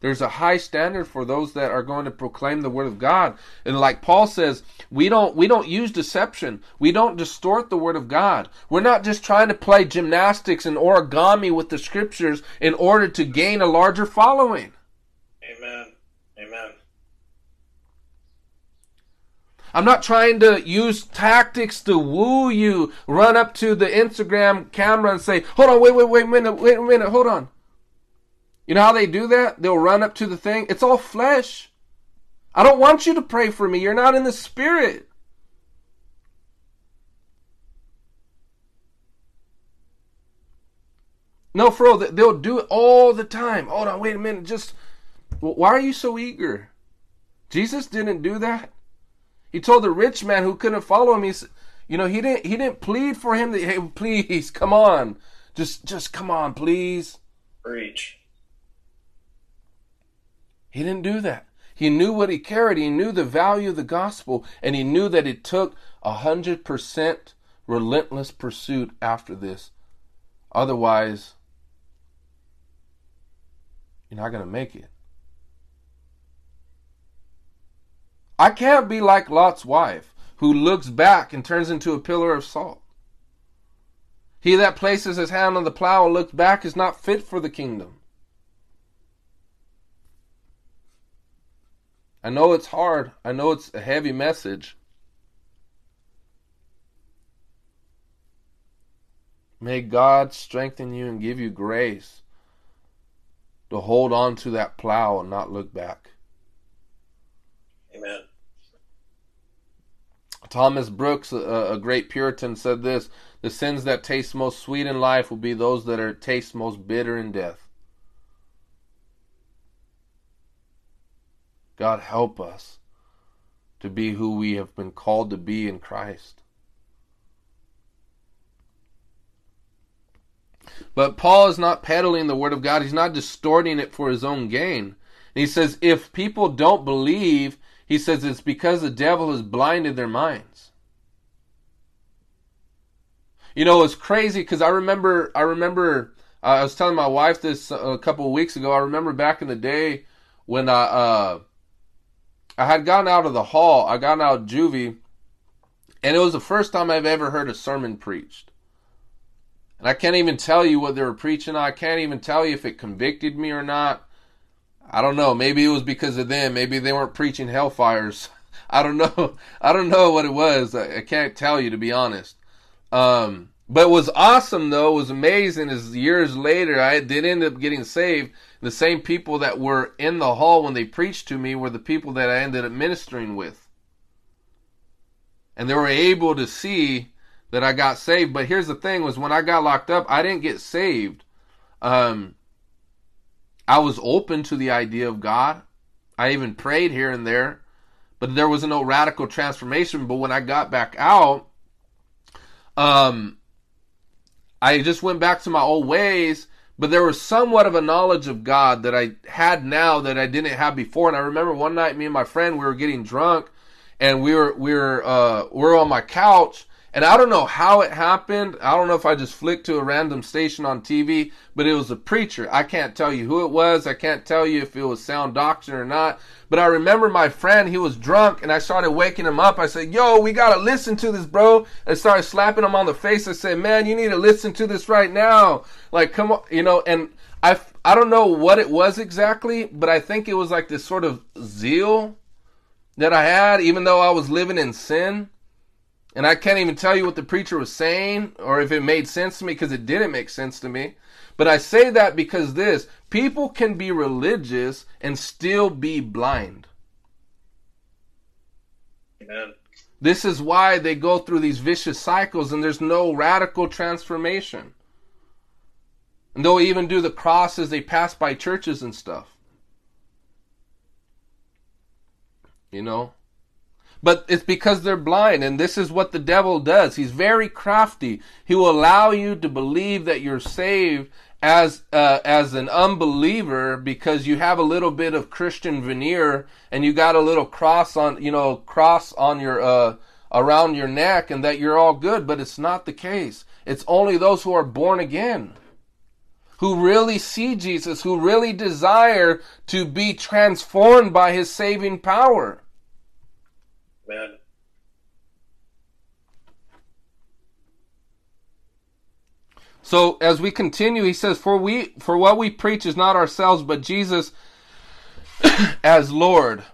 There's a high standard for those that are going to proclaim the word of God. And like Paul says, we don't we don't use deception. We don't distort the word of God. We're not just trying to play gymnastics and origami with the scriptures in order to gain a larger following. Amen. Amen. I'm not trying to use tactics to woo you, run up to the Instagram camera and say, "Hold on, wait, wait, wait a minute, wait a minute, hold on." You know how they do that? They'll run up to the thing. It's all flesh. I don't want you to pray for me. You're not in the spirit. No, Fro, they'll do it all the time. Hold on, wait a minute. Just, why are you so eager? Jesus didn't do that. He told the rich man who couldn't follow him, he's, you know, he didn't, he didn't plead for him that, hey, please, come on. Just, just come on, please. Preach. He didn't do that. He knew what he carried. He knew the value of the gospel, and he knew that it took a hundred percent relentless pursuit after this. Otherwise, you're not going to make it. I can't be like Lot's wife, who looks back and turns into a pillar of salt. He that places his hand on the plow and looks back is not fit for the kingdom. I know it's hard. I know it's a heavy message. May God strengthen you and give you grace to hold on to that plow and not look back. Amen. Thomas Brooks, a, a, great Puritan, said this The sins that taste most sweet in life will be those that are taste most bitter in death. God, help us to be who we have been called to be in Christ. But Paul is not peddling the Word of God, he's not distorting it for his own gain. he says, if people don't believe, he says it's because the devil has blinded their minds. You know, it's crazy because I remember, I remember, uh, I was telling my wife this a couple of weeks ago. I remember back in the day when I, uh, I had gotten out of the hall. I got out of juvie, and it was the first time I've ever heard a sermon preached. And I can't even tell you what they were preaching. I can't even tell you if it convicted me or not. I don't know. Maybe it was because of them. Maybe they weren't preaching hellfires. [LAUGHS] I don't know. [LAUGHS] I don't know what it was. I, can't tell you to be honest. Um, but it was awesome though. It was amazing. As years later, I did end up getting saved. The same people that were in the hall when they preached to me were the people that I ended up ministering with. And they were able to see that I got saved. But here's the thing was when I got locked up, I didn't get saved. Um, I was open to the idea of God. I even prayed here and there, but there was no radical transformation. But when I got back out, um, I just went back to my old ways, but there was somewhat of a knowledge of God that I had now that I didn't have before. And I remember one night, me and my friend, we were getting drunk, and we were we were uh, we were on my couch, and I don't know how it happened. I don't know if I just flicked to a random station on TV, but it was a preacher. I can't tell you who it was. I can't tell you if it was sound doctrine or not. But I remember my friend, he was drunk, and I started waking him up. I said, Yo, we got to listen to this, bro. I started slapping him on the face. I said, Man, you need to listen to this right now. Like, come on, you know, and I, I don't know what it was exactly, but I think it was like this sort of zeal that I had, even though I was living in sin and I can't even tell you what the preacher was saying or if it made sense to me because it didn't make sense to me. But I say that because this people can be religious and still be blind. Amen. This is why they go through these vicious cycles and there's no radical transformation. And they'll even do the cross as they pass by churches and stuff. You know? But it's because they're blind, and this is what the devil does. He's very crafty. He will allow you to believe that you're saved as uh, as an unbeliever because you have a little bit of Christian veneer and you got a little cross on you know cross on your uh, around your neck, and that you're all good. But it's not the case. It's only those who are born again who really see Jesus, who really desire to be transformed by his saving power. Man. So as we continue, he says, "For we, for what we preach is not ourselves, but Jesus [COUGHS] as Lord."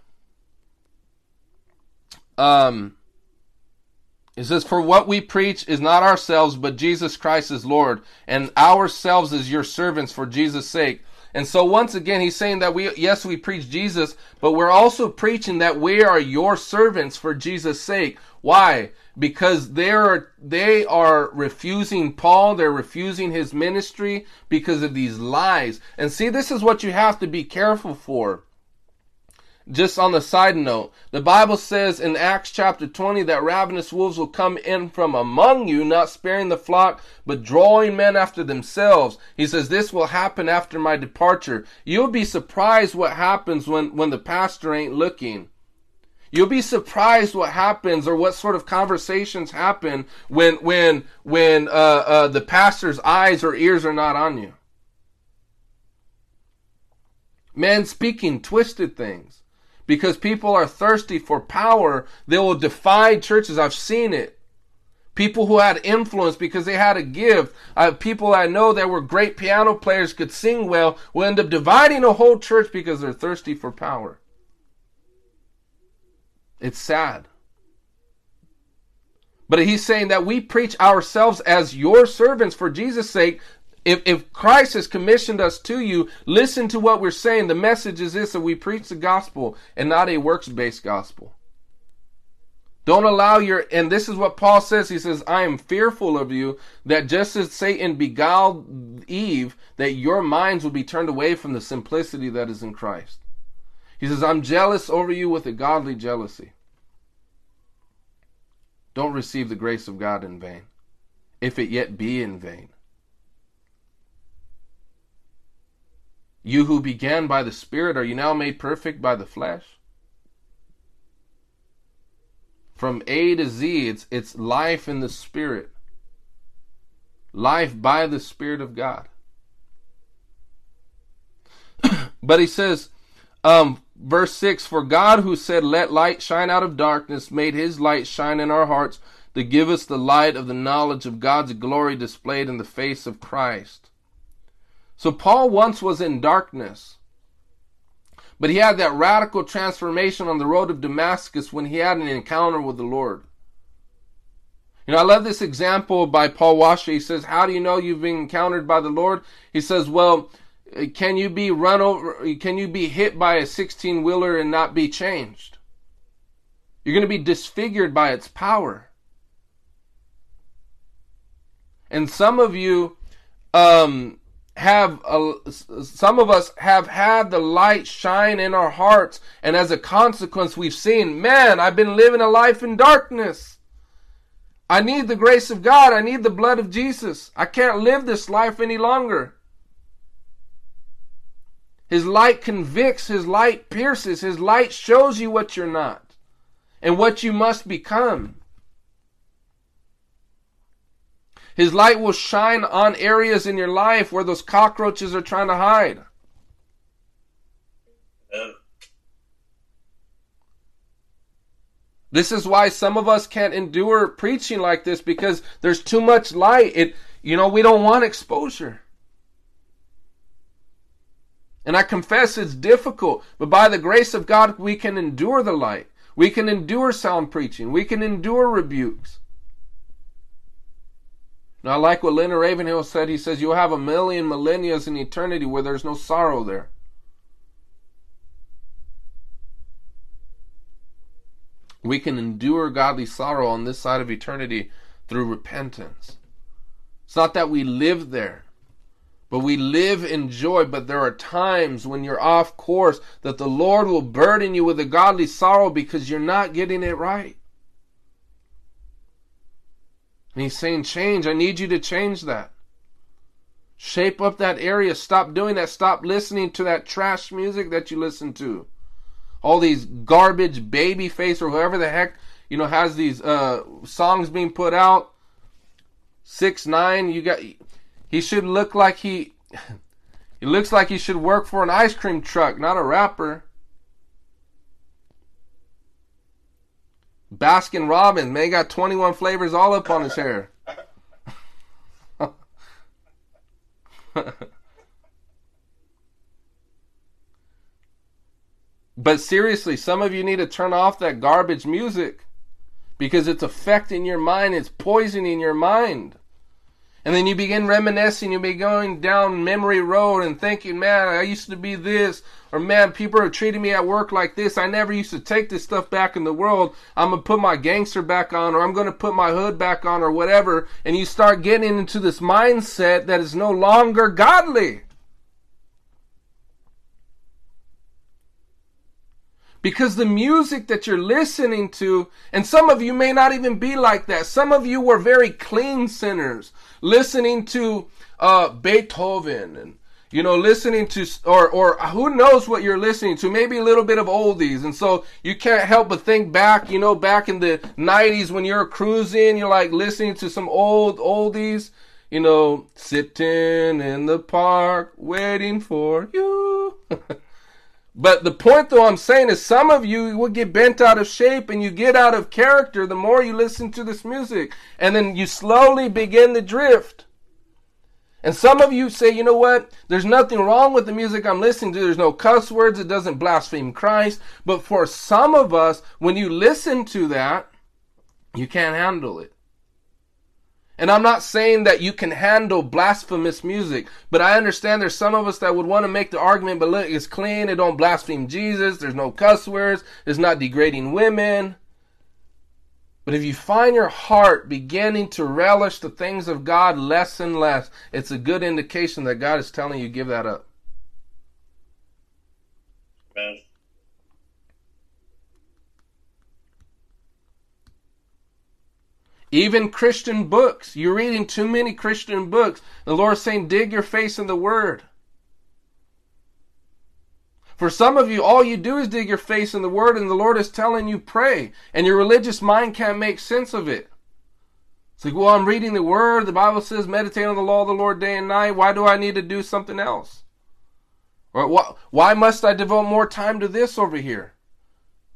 Um, it says, "For what we preach is not ourselves, but Jesus Christ is Lord, and ourselves as your servants for Jesus' sake." And so once again, he's saying that we, yes, we preach Jesus, but we're also preaching that we are your servants for Jesus' sake. Why? Because they are, they are refusing Paul, they're refusing his ministry because of these lies. And see, this is what you have to be careful for. Just on the side note, the Bible says in Acts chapter 20 that ravenous wolves will come in from among you, not sparing the flock, but drawing men after themselves. He says this will happen after my departure. You'll be surprised what happens when, when the pastor ain't looking. You'll be surprised what happens or what sort of conversations happen when when when uh, uh, the pastor's eyes or ears are not on you. Men speaking twisted things because people are thirsty for power. They will divide churches. I've seen it. People who had influence because they had a gift. Uh, people I know that were great piano players, could sing well, will end up dividing a whole church because they're thirsty for power. It's sad. But he's saying that we preach ourselves as your servants for Jesus' sake, if, if Christ has commissioned us to you, listen to what we're saying. The message is this that we preach the gospel and not a works based gospel. Don't allow your, and this is what Paul says. He says, I am fearful of you that just as Satan beguiled Eve, that your minds will be turned away from the simplicity that is in Christ. He says, I'm jealous over you with a godly jealousy. Don't receive the grace of God in vain, if it yet be in vain. You who began by the Spirit, are you now made perfect by the flesh? From A to Z, it's, it's life in the Spirit. Life by the Spirit of God. [CLEARS THROAT] but he says, um, verse 6 For God, who said, Let light shine out of darkness, made his light shine in our hearts to give us the light of the knowledge of God's glory displayed in the face of Christ. So Paul once was in darkness. But he had that radical transformation on the road of Damascus when he had an encounter with the Lord. You know, I love this example by Paul Washer. He says, How do you know you've been encountered by the Lord? He says, Well, can you be run over? Can you be hit by a 16 wheeler and not be changed? You're going to be disfigured by its power. And some of you, um, have a, some of us have had the light shine in our hearts and as a consequence we've seen man i've been living a life in darkness. I need the grace of god. I need the blood of jesus. I can't live this life any longer. His light convicts his light pierces his light shows you what you're not and what you must become His light will shine on areas in your life where those cockroaches are trying to hide. This is why some of us can't endure preaching like this because there's too much light. It you know, we don't want exposure. And I confess it's difficult, but by the grace of God we can endure the light. We can endure sound preaching. We can endure rebukes. Now, I like what Leonard Ravenhill said. He says, You'll have a million millennia in eternity where there's no sorrow there. We can endure godly sorrow on this side of eternity through repentance. It's not that we live there, but we live in joy. But there are times when you're off course that the Lord will burden you with a godly sorrow because you're not getting it right. And he's saying, change. I need you to change that. Shape up that area. Stop doing that. Stop listening to that trash music that you listen to. All these garbage babyface or whoever the heck, you know, has these uh, songs being put out. Six nine, you got he should look like he [LAUGHS] he looks like he should work for an ice cream truck, not a rapper. Baskin Robbins, man, got 21 flavors all up on his hair. but seriously, some of you need to turn off that garbage music because it's affecting your mind, it's poisoning your mind. And then you begin reminiscing, you be going down memory road and thinking, man, I used to be this, or man, people are treating me at work like this. I never used to take this stuff back in the world. I'm gonna put my gangster back on, or I'm gonna put my hood back on, or whatever. And you start getting into this mindset that is no longer godly. Because the music that you're listening to, and some of you may not even be like that. Some of you were very clean sinners listening to uh, Beethoven and you know listening to or or who knows what you're listening to maybe a little bit of oldies. And so you can't help but think back you know back in the 90s when you're cruising you're like listening to some old oldies you know sitting in the park waiting for you [LAUGHS] but the point though i'm saying is some of you will get bent out of shape and you get out of character the more you listen to this music and then you slowly begin to drift and some of you say, you know what? There's nothing wrong with the music I'm listening to. There's no cuss words. It doesn't blaspheme Christ. But for some of us, when you listen to that, you can't handle it. And I'm not saying that you can handle blasphemous music, but I understand there's some of us that would want to make the argument, but look, it's clean, it don't blaspheme Jesus, there's no cuss words, it's not degrading women. But if you find your heart beginning to relish the things of God less and less, it's a good indication that God is telling you give that up. Even Christian books. You're reading too many Christian books. The Lord's saying, dig your face in the Word. For some of you, all you do is dig your face in the Word, and the Lord is telling you pray, and your religious mind can't make sense of it. It's like, well, I'm reading the Word. The Bible says, meditate on the law of the Lord day and night. Why do I need to do something else? Or why, why must I devote more time to this over here?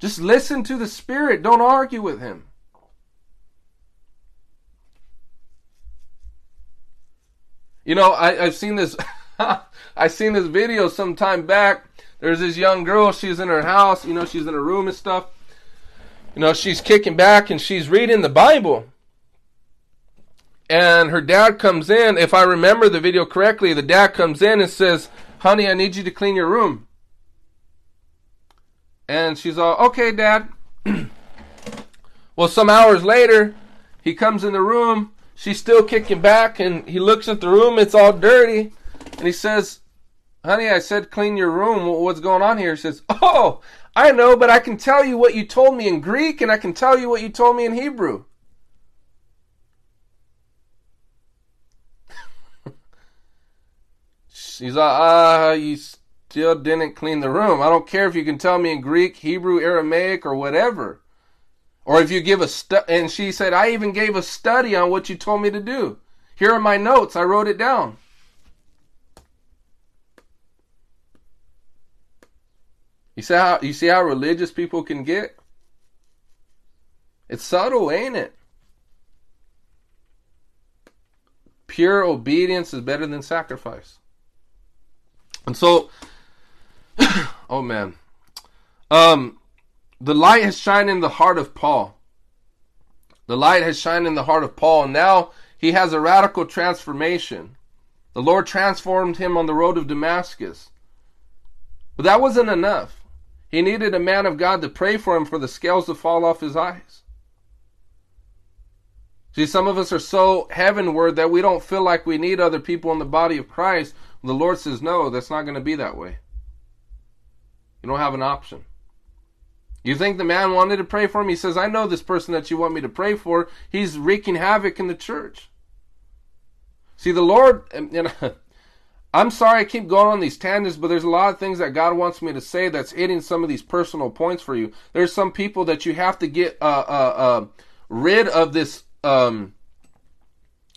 Just listen to the Spirit. Don't argue with Him. You know, I, I've seen this. [LAUGHS] I seen this video some time back there's this young girl, she's in her house, you know, she's in her room and stuff. You know, she's kicking back and she's reading the Bible. And her dad comes in, if I remember the video correctly, the dad comes in and says, Honey, I need you to clean your room. And she's all, Okay, dad. [CLEARS THROAT] well, some hours later, he comes in the room. She's still kicking back, and he looks at the room. It's all dirty. And he says, Honey, I said clean your room. What's going on here? He says, Oh, I know, but I can tell you what you told me in Greek and I can tell you what you told me in Hebrew. [LAUGHS] She's like, ah, uh, you still didn't clean the room. I don't care if you can tell me in Greek, Hebrew, Aramaic, or whatever. Or if you give a stu- and she said, I even gave a study on what you told me to do. Here are my notes. I wrote it down. You see how you see how religious people can get? It's subtle, ain't it? Pure obedience is better than sacrifice. And so [COUGHS] oh man. Um the light has shined in the heart of Paul. The light has shined in the heart of Paul, and now he has a radical transformation. The Lord transformed him on the road of Damascus. But that wasn't enough. He needed a man of God to pray for him for the scales to fall off his eyes. See, some of us are so heavenward that we don't feel like we need other people in the body of Christ. The Lord says, no, that's not going to be that way. You don't have an option. You think the man wanted to pray for him? He says, I know this person that you want me to pray for. He's wreaking havoc in the church. See, the Lord, you know, [LAUGHS] I'm sorry I keep going on these tangents, but there's a lot of things that God wants me to say that's hitting some of these personal points for you. There's some people that you have to get uh, uh, uh, rid of this um,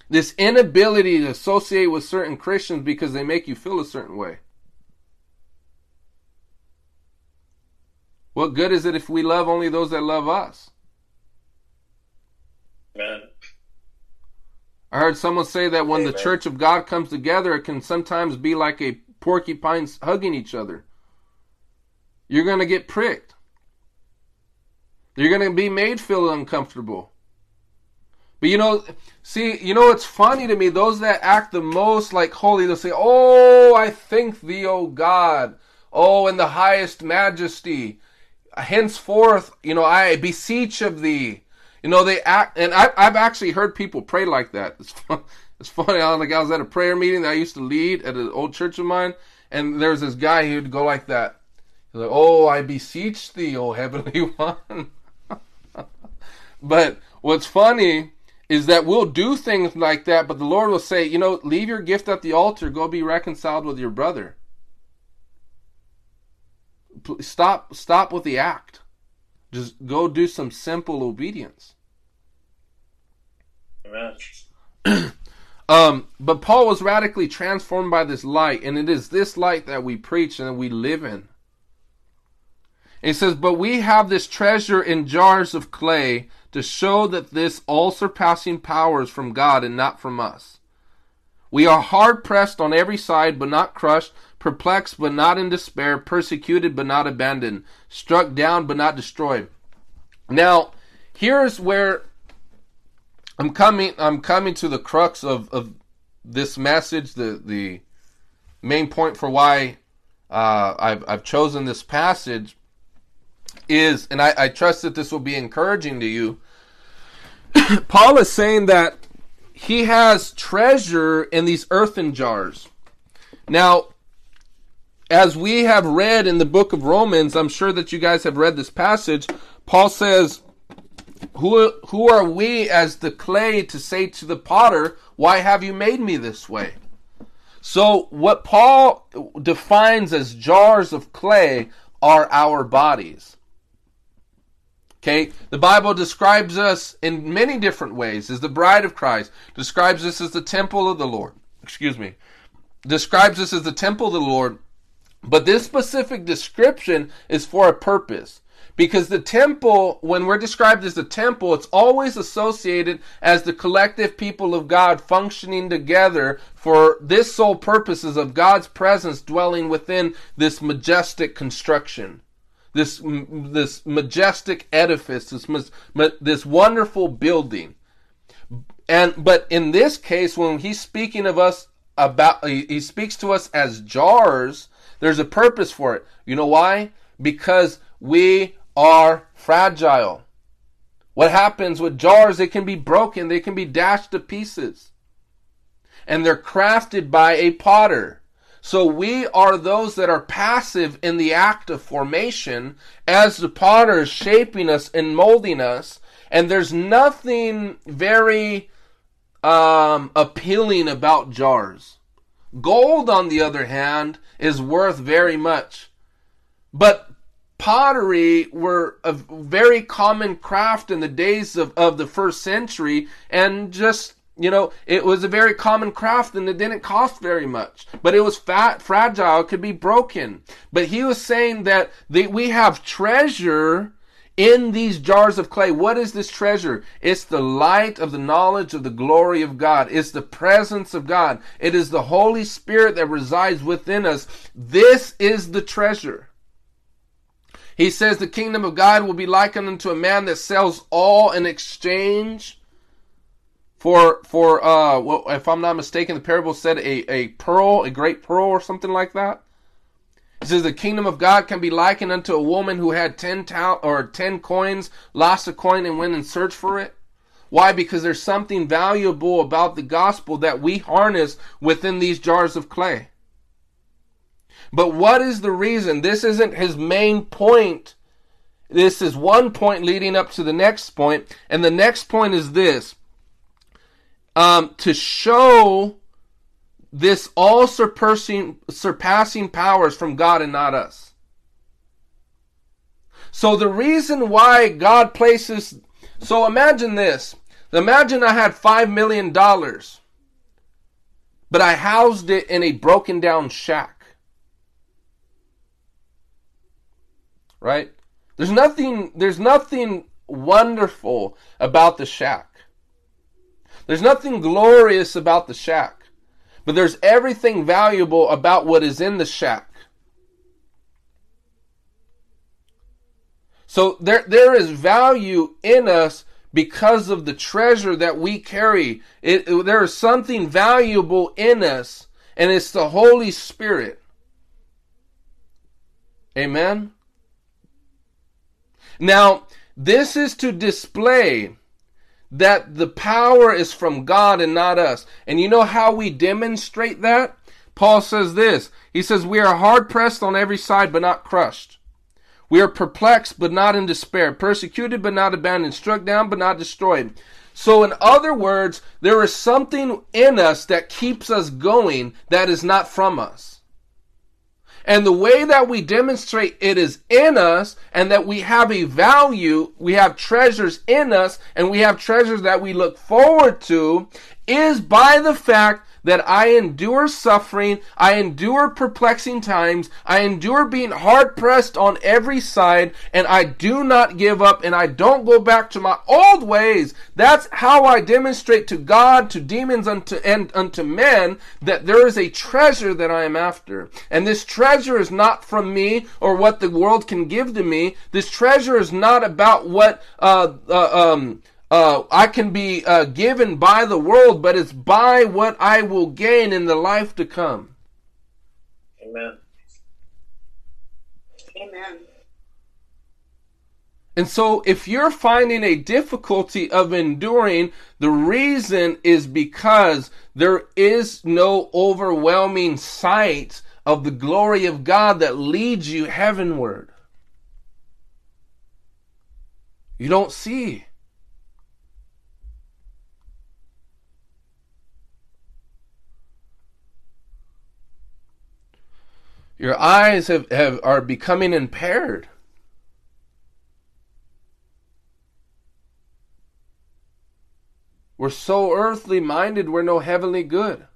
this inability to associate with certain Christians because they make you feel a certain way. What good is it if we love only those that love us? Man. I heard someone say that when Amen. the church of God comes together, it can sometimes be like a porcupine hugging each other. You're going to get pricked. You're going to be made feel uncomfortable. But you know, see, you know, it's funny to me, those that act the most like holy, they'll say, Oh, I thank thee, O God. Oh, in the highest majesty. Henceforth, you know, I beseech of thee. You know, they act, and I, I've actually heard people pray like that. It's, fun, it's funny. I was like, I was at a prayer meeting that I used to lead at an old church of mine, and there's this guy who would go like that. He's like, "Oh, I beseech thee, O heavenly [LAUGHS] one." but what's funny is that we'll do things like that, but the Lord will say, "You know, leave your gift at the altar. Go be reconciled with your brother." Stop, stop with the act. Just go do some simple obedience. Amen. [CLEARS THROAT] um, but Paul was radically transformed by this light, and it is this light that we preach and that we live in. He says, But we have this treasure in jars of clay to show that this all surpassing power is from God and not from us. We are hard pressed on every side, but not crushed, perplexed, but not in despair, persecuted, but not abandoned, struck down, but not destroyed. Now, here's where I'm coming. I'm coming to the crux of, of this message. The the main point for why uh, I've I've chosen this passage is, and I, I trust that this will be encouraging to you. [COUGHS] Paul is saying that he has treasure in these earthen jars. Now, as we have read in the book of Romans, I'm sure that you guys have read this passage. Paul says, who, who are we as the clay to say to the potter, Why have you made me this way? So, what Paul defines as jars of clay are our bodies. Okay, the Bible describes us in many different ways as the bride of Christ, describes us as the temple of the Lord. Excuse me. Describes us as the temple of the Lord. But this specific description is for a purpose. Because the temple, when we're described as the temple, it's always associated as the collective people of God functioning together for this sole purposes of God's presence dwelling within this majestic construction this this majestic edifice, this this wonderful building. And but in this case, when he's speaking of us about, he speaks to us as jars. There's a purpose for it. You know why? Because we are fragile. What happens with jars? They can be broken. They can be dashed to pieces. And they're crafted by a potter. So we are those that are passive in the act of formation as the potter is shaping us and molding us. And there's nothing very um, appealing about jars. Gold, on the other hand, is worth very much. But pottery were a very common craft in the days of, of the first century and just you know, it was a very common craft and it didn't cost very much. But it was fat, fragile, it could be broken. But he was saying that we have treasure in these jars of clay. What is this treasure? It's the light of the knowledge of the glory of God. It's the presence of God. It is the Holy Spirit that resides within us. This is the treasure. He says the kingdom of God will be likened unto a man that sells all in exchange for for uh well, if I'm not mistaken, the parable said a, a pearl, a great pearl or something like that. It says the kingdom of God can be likened unto a woman who had ten tal- or ten coins, lost a coin and went and searched for it. Why? Because there's something valuable about the gospel that we harness within these jars of clay. But what is the reason? This isn't his main point. This is one point leading up to the next point, and the next point is this um, to show this all surpassing, surpassing powers from God and not us. So the reason why God places, so imagine this. Imagine I had five million dollars, but I housed it in a broken down shack. Right? There's nothing, there's nothing wonderful about the shack. There's nothing glorious about the shack, but there's everything valuable about what is in the shack. So there, there is value in us because of the treasure that we carry. It, it, there is something valuable in us, and it's the Holy Spirit. Amen. Now, this is to display that the power is from God and not us. And you know how we demonstrate that? Paul says this. He says, We are hard pressed on every side, but not crushed. We are perplexed, but not in despair. Persecuted, but not abandoned. Struck down, but not destroyed. So, in other words, there is something in us that keeps us going that is not from us. And the way that we demonstrate it is in us and that we have a value, we have treasures in us and we have treasures that we look forward to is by the fact that I endure suffering, I endure perplexing times, I endure being hard pressed on every side, and I do not give up and I don't go back to my old ways. That's how I demonstrate to God, to demons, unto, and unto men that there is a treasure that I am after. And this treasure is not from me or what the world can give to me. This treasure is not about what, uh, uh um, uh, I can be uh, given by the world, but it's by what I will gain in the life to come. Amen. Amen. And so, if you're finding a difficulty of enduring, the reason is because there is no overwhelming sight of the glory of God that leads you heavenward. You don't see. Your eyes have, have are becoming impaired. We're so earthly minded, we're no heavenly good.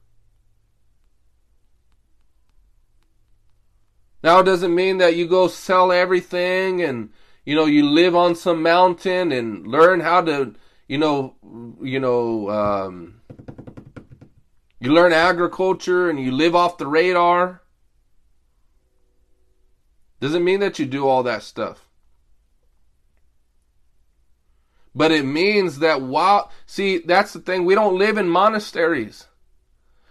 Now, it doesn't mean that you go sell everything and, you know, you live on some mountain and learn how to, you know, you know, um, you learn agriculture and you live off the radar. Doesn't mean that you do all that stuff. But it means that while, see, that's the thing, we don't live in monasteries.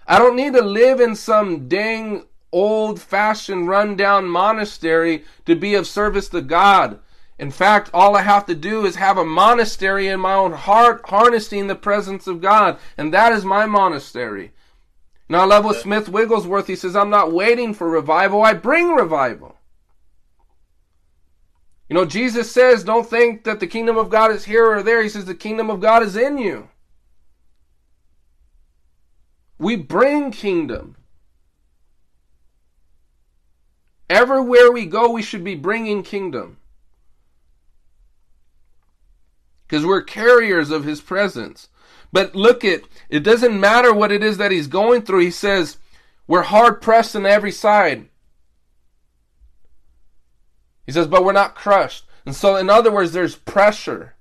I don't need to live in some dang old fashioned rundown monastery to be of service to God. In fact, all I have to do is have a monastery in my own heart, harnessing the presence of God. And that is my monastery. Now I love what Smith Wigglesworth, he says, I'm not waiting for revival, I bring revival. You know, Jesus says, don't think that the kingdom of God is here or there. He says, the kingdom of God is in you. We bring kingdom. Everywhere we go, we should be bringing kingdom. Because we're carriers of his presence. But look at it doesn't matter what it is that he's going through. He says, We're hard pressed on every side. He says, but we're not crushed. And so, in other words, there's pressure.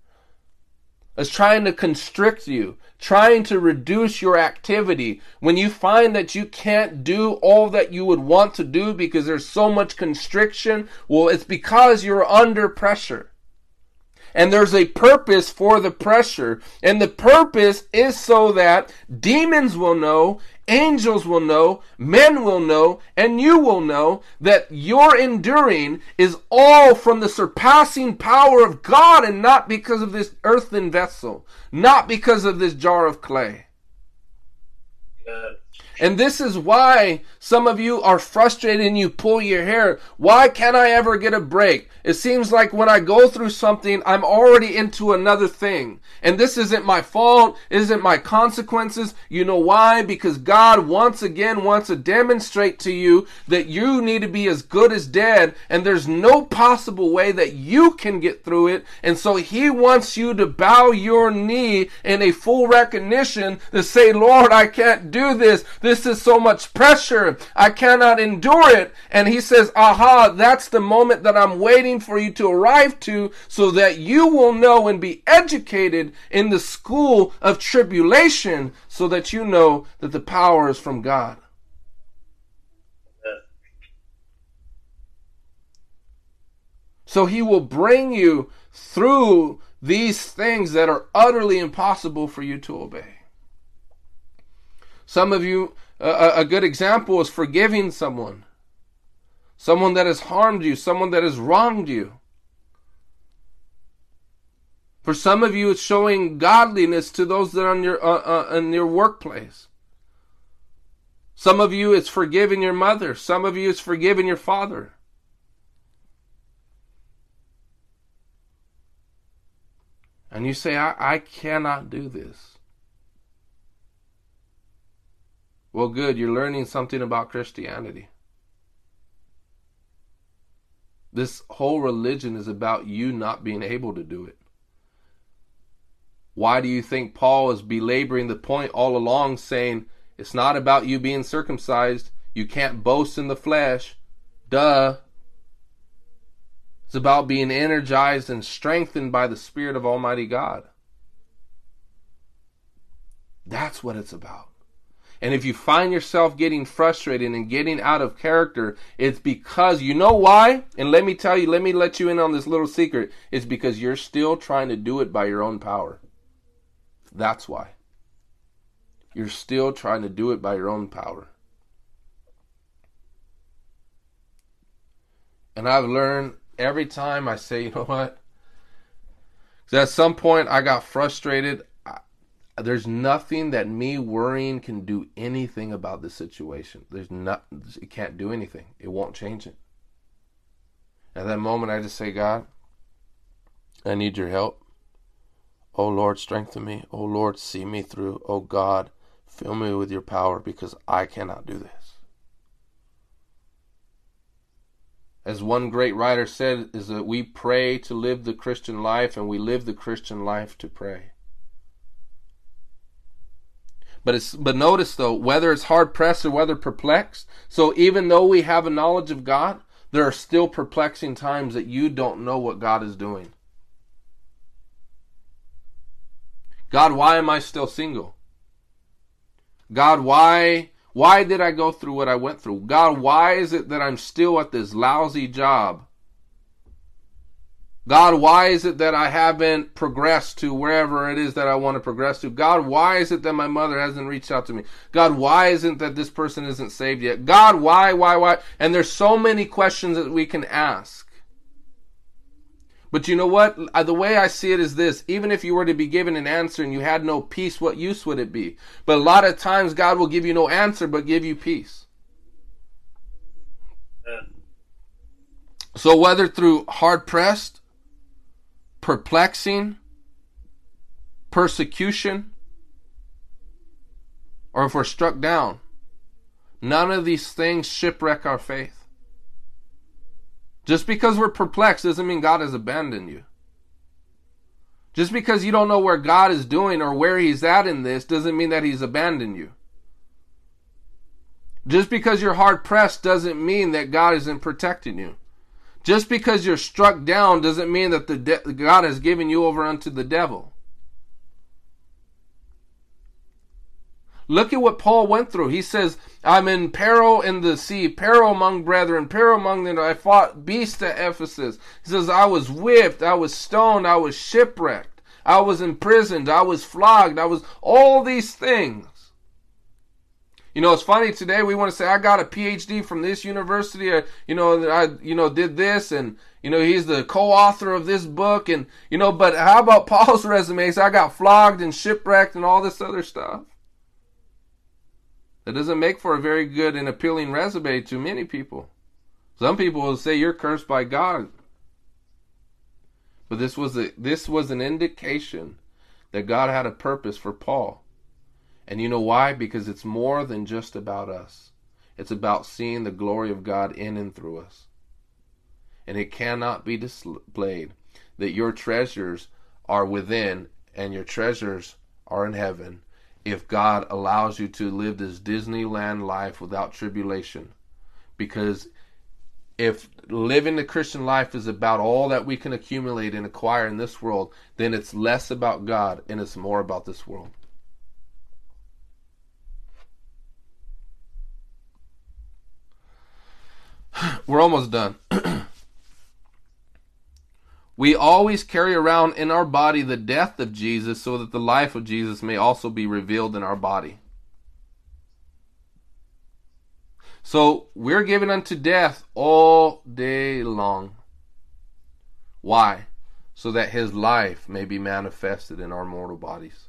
It's trying to constrict you, trying to reduce your activity. When you find that you can't do all that you would want to do because there's so much constriction, well, it's because you're under pressure. And there's a purpose for the pressure. And the purpose is so that demons will know angels will know, men will know, and you will know that your enduring is all from the surpassing power of God and not because of this earthen vessel, not because of this jar of clay. And this is why some of you are frustrated and you pull your hair. Why can't I ever get a break? It seems like when I go through something, I'm already into another thing. And this isn't my fault, isn't my consequences. You know why? Because God once again wants to demonstrate to you that you need to be as good as dead, and there's no possible way that you can get through it. And so He wants you to bow your knee in a full recognition to say, Lord, I can't do this. This is so much pressure. I cannot endure it. And He says, Aha, that's the moment that I'm waiting for you to arrive to so that you will know and be educated in the school of tribulation so that you know that the power is from God. So he will bring you through these things that are utterly impossible for you to obey. Some of you, a, a good example is forgiving someone someone that has harmed you, someone that has wronged you. For some of you, it's showing godliness to those that are in your, uh, uh, in your workplace. Some of you, it's forgiving your mother. Some of you, it's forgiving your father. And you say, I, I cannot do this. Well, good, you're learning something about Christianity. This whole religion is about you not being able to do it. Why do you think Paul is belaboring the point all along, saying it's not about you being circumcised? You can't boast in the flesh. Duh. It's about being energized and strengthened by the Spirit of Almighty God. That's what it's about. And if you find yourself getting frustrated and getting out of character, it's because you know why? And let me tell you, let me let you in on this little secret. It's because you're still trying to do it by your own power. That's why. You're still trying to do it by your own power. And I've learned every time I say, you know what? Because at some point I got frustrated there's nothing that me worrying can do anything about the situation. There's not it can't do anything. It won't change it. At that moment I just say, God, I need your help. Oh Lord, strengthen me. Oh Lord, see me through. Oh God, fill me with your power because I cannot do this. As one great writer said, is that we pray to live the Christian life and we live the Christian life to pray. But it's but notice though, whether it's hard pressed or whether perplexed, so even though we have a knowledge of God, there are still perplexing times that you don't know what God is doing. God, why am I still single? God, why why did I go through what I went through? God, why is it that I'm still at this lousy job? God, why is it that I haven't progressed to wherever it is that I want to progress to? God, why is it that my mother hasn't reached out to me? God, why isn't that this person isn't saved yet? God, why, why, why? And there's so many questions that we can ask. But you know what? Uh, The way I see it is this even if you were to be given an answer and you had no peace, what use would it be? But a lot of times, God will give you no answer but give you peace. So, whether through hard pressed, perplexing, persecution, or if we're struck down, none of these things shipwreck our faith. Just because we're perplexed doesn't mean God has abandoned you. Just because you don't know where God is doing or where He's at in this doesn't mean that He's abandoned you. Just because you're hard pressed doesn't mean that God isn't protecting you. Just because you're struck down doesn't mean that the de- God has given you over unto the devil. Look at what Paul went through. He says, I'm in peril in the sea, peril among brethren, peril among them. I fought beasts at Ephesus. He says, I was whipped, I was stoned, I was shipwrecked, I was imprisoned, I was flogged, I was all these things. You know, it's funny today we want to say I got a PhD from this university, or, you know, I you know did this and you know he's the co-author of this book and you know, but how about [LAUGHS] Paul's resume? Said, I got flogged and shipwrecked and all this other stuff. That doesn't make for a very good and appealing resume to many people. Some people will say you're cursed by God. But this was a this was an indication that God had a purpose for Paul. And you know why? Because it's more than just about us. It's about seeing the glory of God in and through us. And it cannot be displayed that your treasures are within and your treasures are in heaven if God allows you to live this Disneyland life without tribulation. Because if living the Christian life is about all that we can accumulate and acquire in this world, then it's less about God and it's more about this world. [SIGHS] We're almost done. [CLEARS THROAT] we always carry around in our body the death of Jesus so that the life of Jesus may also be revealed in our body. So we're given unto death all day long. Why? So that his life may be manifested in our mortal bodies.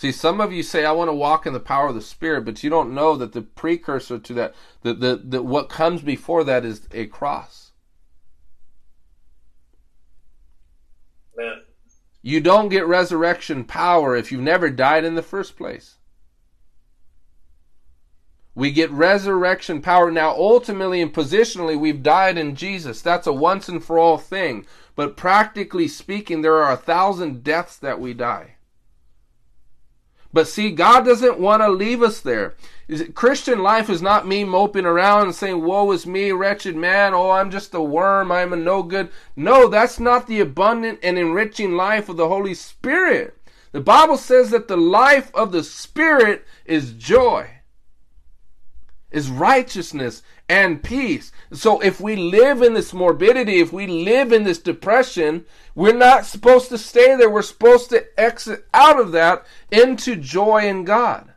See, some of you say, I want to walk in the power of the Spirit, but you don't know that the precursor to that, that, that, that what comes before that is a cross. Man. You don't get resurrection power if you've never died in the first place. We get resurrection power. Now, ultimately and positionally, we've died in Jesus. That's a once and for all thing. But practically speaking, there are a thousand deaths that we die. But see, God doesn't want to leave us there. Christian life is not me moping around and saying, Woe is me, wretched man. Oh, I'm just a worm. I'm a no good. No, that's not the abundant and enriching life of the Holy Spirit. The Bible says that the life of the Spirit is joy, is righteousness, and peace. So if we live in this morbidity, if we live in this depression, we're not supposed to stay there. We're supposed to exit out of that into joy in God.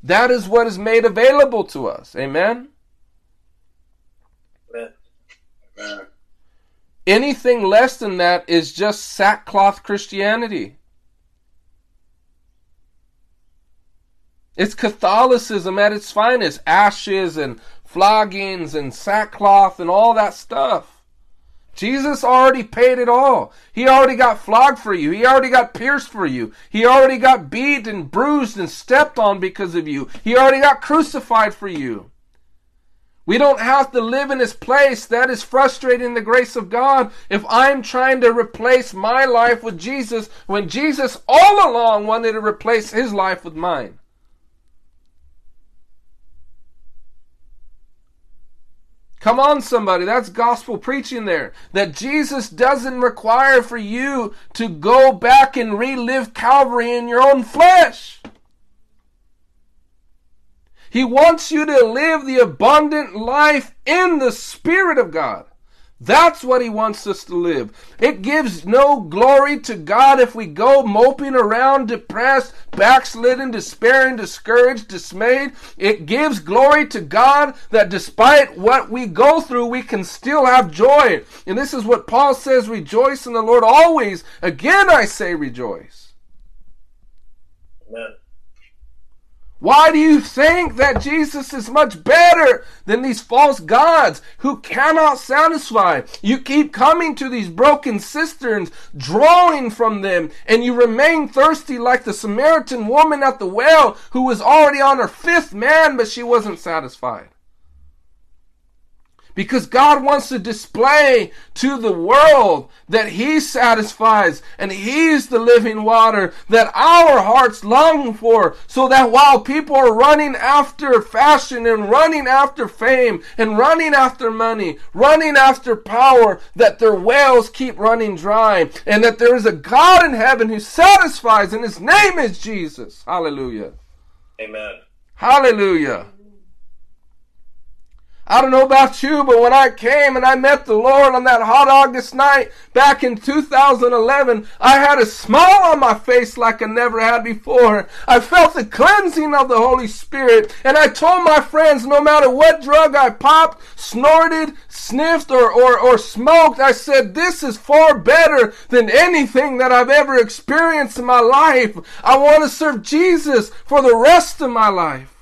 That is what is made available to us. Amen? Man. Amen. Anything less than that is just sackcloth Christianity. It's Catholicism at its finest ashes and floggings and sackcloth and all that stuff. Jesus already paid it all. He already got flogged for you. He already got pierced for you. He already got beat and bruised and stepped on because of you. He already got crucified for you. We don't have to live in this place. That is frustrating the grace of God if I'm trying to replace my life with Jesus when Jesus all along wanted to replace his life with mine. Come on, somebody. That's gospel preaching there. That Jesus doesn't require for you to go back and relive Calvary in your own flesh. He wants you to live the abundant life in the Spirit of God. That's what he wants us to live. It gives no glory to God if we go moping around depressed, backslidden, despairing, discouraged, dismayed. It gives glory to God that despite what we go through, we can still have joy. And this is what Paul says, rejoice in the Lord always. Again, I say rejoice. Amen. Why do you think that Jesus is much better than these false gods who cannot satisfy? You keep coming to these broken cisterns, drawing from them, and you remain thirsty like the Samaritan woman at the well who was already on her fifth man, but she wasn't satisfied. Because God wants to display to the world that He satisfies and He's the living water that our hearts long for, so that while people are running after fashion and running after fame and running after money, running after power, that their wells keep running dry and that there is a God in heaven who satisfies and His name is Jesus. Hallelujah. Amen. Hallelujah. I don't know about you, but when I came and I met the Lord on that hot August night back in 2011, I had a smile on my face like I never had before. I felt the cleansing of the Holy Spirit, and I told my friends no matter what drug I popped, snorted, sniffed, or, or, or smoked, I said, this is far better than anything that I've ever experienced in my life. I want to serve Jesus for the rest of my life.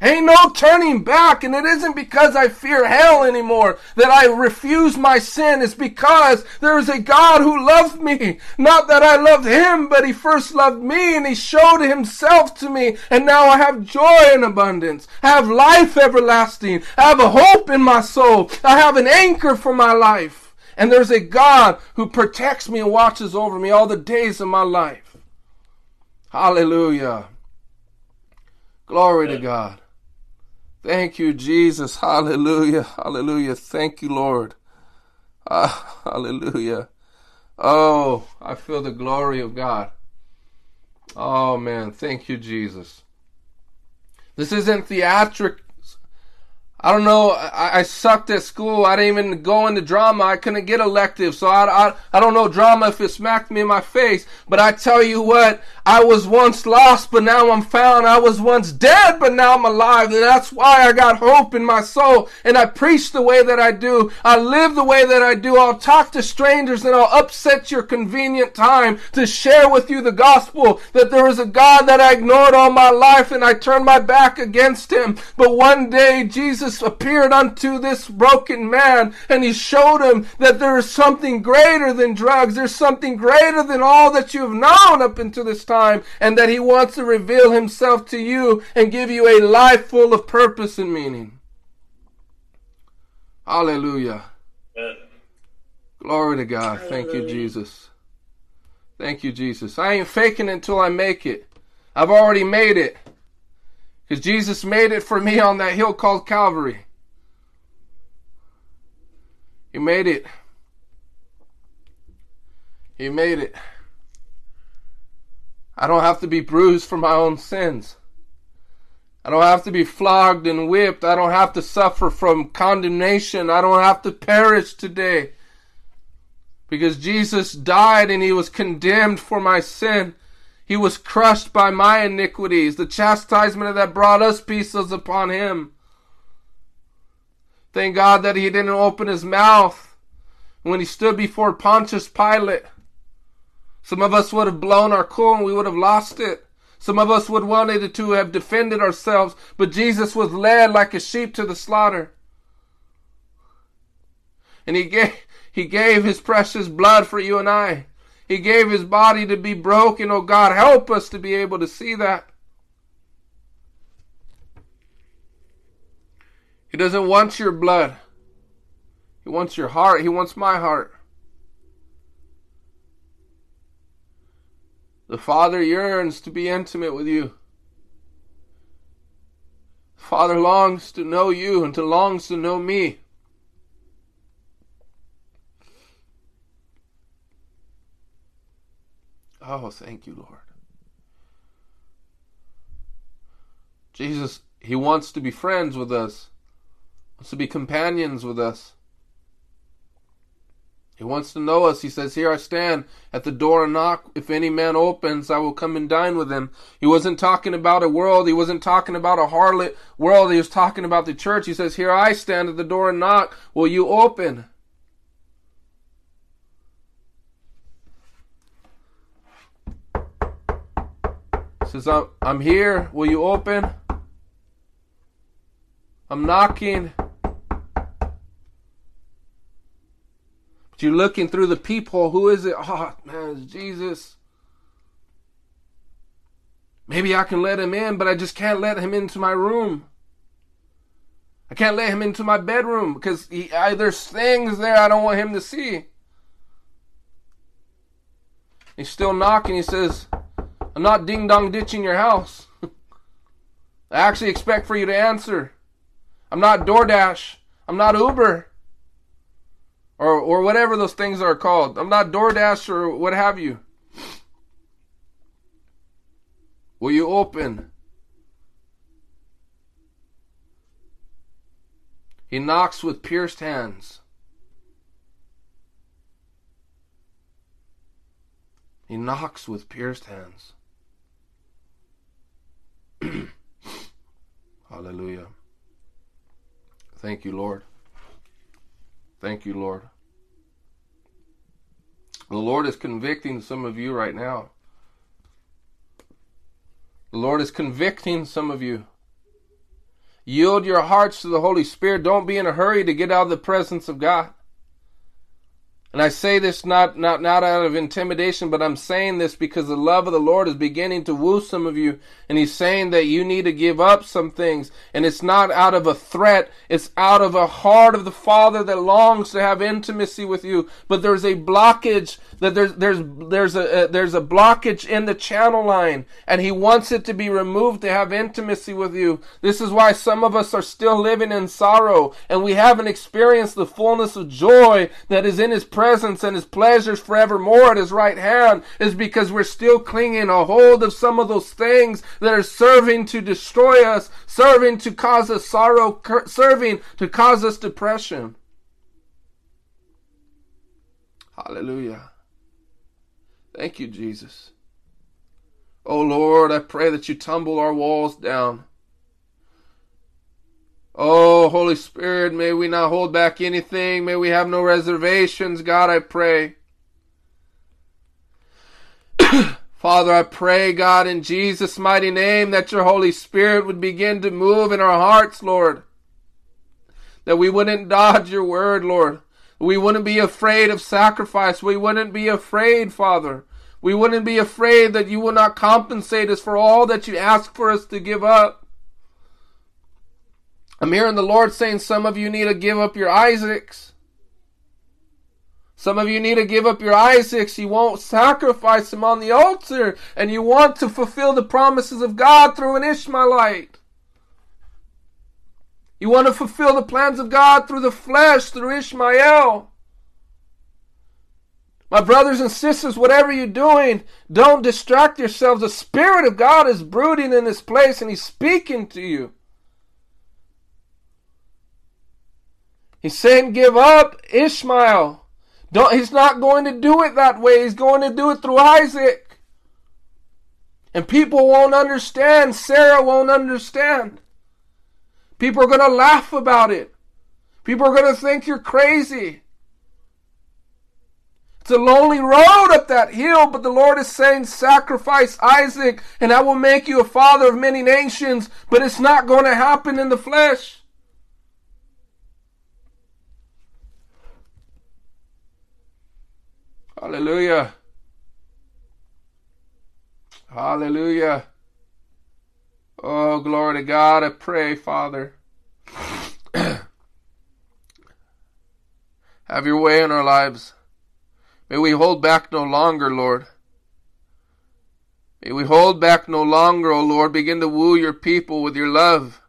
Ain't no turning back, and it isn't because I fear hell anymore that I refuse my sin. It's because there is a God who loved me. Not that I loved him, but he first loved me and he showed himself to me. And now I have joy in abundance. I have life everlasting. I have a hope in my soul. I have an anchor for my life. And there's a God who protects me and watches over me all the days of my life. Hallelujah. Glory to God. Thank you, Jesus. Hallelujah. Hallelujah. Thank you, Lord. Ah, hallelujah. Oh, I feel the glory of God. Oh, man. Thank you, Jesus. This isn't theatric I don't know. I, I, sucked at school. I didn't even go into drama. I couldn't get elective. So I, I, I don't know drama if it smacked me in my face. But I tell you what, I was once lost, but now I'm found. I was once dead, but now I'm alive. And that's why I got hope in my soul. And I preach the way that I do. I live the way that I do. I'll talk to strangers and I'll upset your convenient time to share with you the gospel that there is a God that I ignored all my life and I turned my back against him. But one day Jesus Jesus appeared unto this broken man and he showed him that there is something greater than drugs. There's something greater than all that you've known up until this time and that he wants to reveal himself to you and give you a life full of purpose and meaning. Hallelujah. Glory to God. Thank you, Jesus. Thank you, Jesus. I ain't faking until I make it. I've already made it. Because Jesus made it for me on that hill called Calvary. He made it. He made it. I don't have to be bruised for my own sins. I don't have to be flogged and whipped. I don't have to suffer from condemnation. I don't have to perish today. Because Jesus died and he was condemned for my sin. He was crushed by my iniquities. The chastisement that brought us peace was upon him. Thank God that he didn't open his mouth when he stood before Pontius Pilate. Some of us would have blown our cool and we would have lost it. Some of us would wanted to have defended ourselves, but Jesus was led like a sheep to the slaughter. And he gave, he gave his precious blood for you and I. He gave his body to be broken. Oh God, help us to be able to see that. He doesn't want your blood. He wants your heart. He wants my heart. The Father yearns to be intimate with you. The Father longs to know you and to longs to know me. Oh, thank you, Lord. Jesus, He wants to be friends with us, wants to be companions with us. He wants to know us. He says, Here I stand at the door and knock. If any man opens, I will come and dine with him. He wasn't talking about a world. He wasn't talking about a harlot world. He was talking about the church. He says, Here I stand at the door and knock. Will you open? Says, I'm, I'm here. Will you open? I'm knocking. But you're looking through the peephole. Who is it? Oh, man, it's Jesus. Maybe I can let him in, but I just can't let him into my room. I can't let him into my bedroom because he, I, there's things there I don't want him to see. He's still knocking. He says, I'm not ding dong ditching your house. [LAUGHS] I actually expect for you to answer. I'm not DoorDash. I'm not Uber. Or or whatever those things are called. I'm not DoorDash or what have you. Will you open? He knocks with pierced hands. He knocks with pierced hands. [CLEARS THROAT] Hallelujah. Thank you, Lord. Thank you, Lord. The Lord is convicting some of you right now. The Lord is convicting some of you. Yield your hearts to the Holy Spirit. Don't be in a hurry to get out of the presence of God. And I say this not, not, not out of intimidation, but I'm saying this because the love of the Lord is beginning to woo some of you. And He's saying that you need to give up some things. And it's not out of a threat. It's out of a heart of the Father that longs to have intimacy with you. But there's a blockage that there's, there's, there's a, uh, there's a blockage in the channel line. And He wants it to be removed to have intimacy with you. This is why some of us are still living in sorrow and we haven't experienced the fullness of joy that is in His presence and his pleasures forevermore at his right hand is because we're still clinging a hold of some of those things that are serving to destroy us, serving to cause us sorrow, serving to cause us depression. Hallelujah. Thank you, Jesus. Oh Lord, I pray that you tumble our walls down. Oh, Holy Spirit, may we not hold back anything. May we have no reservations. God, I pray. [COUGHS] Father, I pray, God, in Jesus' mighty name, that your Holy Spirit would begin to move in our hearts, Lord. That we wouldn't dodge your word, Lord. We wouldn't be afraid of sacrifice. We wouldn't be afraid, Father. We wouldn't be afraid that you will not compensate us for all that you ask for us to give up. I'm hearing the Lord saying some of you need to give up your Isaacs. Some of you need to give up your Isaacs. You won't sacrifice them on the altar, and you want to fulfill the promises of God through an Ishmaelite. You want to fulfill the plans of God through the flesh, through Ishmael. My brothers and sisters, whatever you're doing, don't distract yourselves. The Spirit of God is brooding in this place, and He's speaking to you. He's saying, give up Ishmael. Don't, he's not going to do it that way. He's going to do it through Isaac. And people won't understand. Sarah won't understand. People are going to laugh about it. People are going to think you're crazy. It's a lonely road up that hill, but the Lord is saying, sacrifice Isaac, and I will make you a father of many nations, but it's not going to happen in the flesh. Hallelujah. Hallelujah. Oh, glory to God. I pray, Father. [CLEARS THROAT] Have your way in our lives. May we hold back no longer, Lord. May we hold back no longer, O Lord. Begin to woo your people with your love.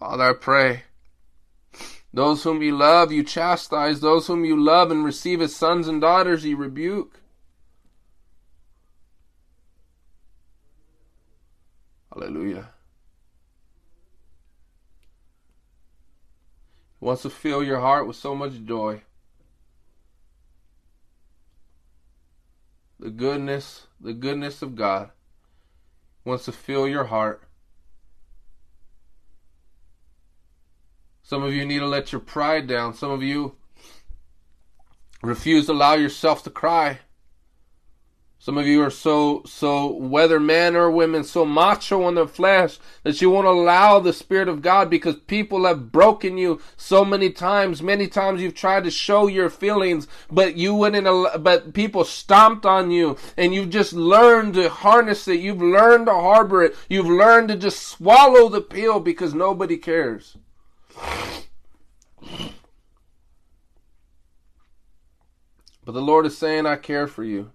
Father, I pray. Those whom you love, you chastise. Those whom you love and receive as sons and daughters, you rebuke. Hallelujah. He wants to fill your heart with so much joy. The goodness, the goodness of God wants to fill your heart Some of you need to let your pride down. Some of you refuse to allow yourself to cry. Some of you are so, so, whether men or women, so macho in the flesh that you won't allow the Spirit of God because people have broken you so many times. Many times you've tried to show your feelings, but you wouldn't, but people stomped on you and you've just learned to harness it. You've learned to harbor it. You've learned to just swallow the pill because nobody cares. But the Lord is saying, I care for you.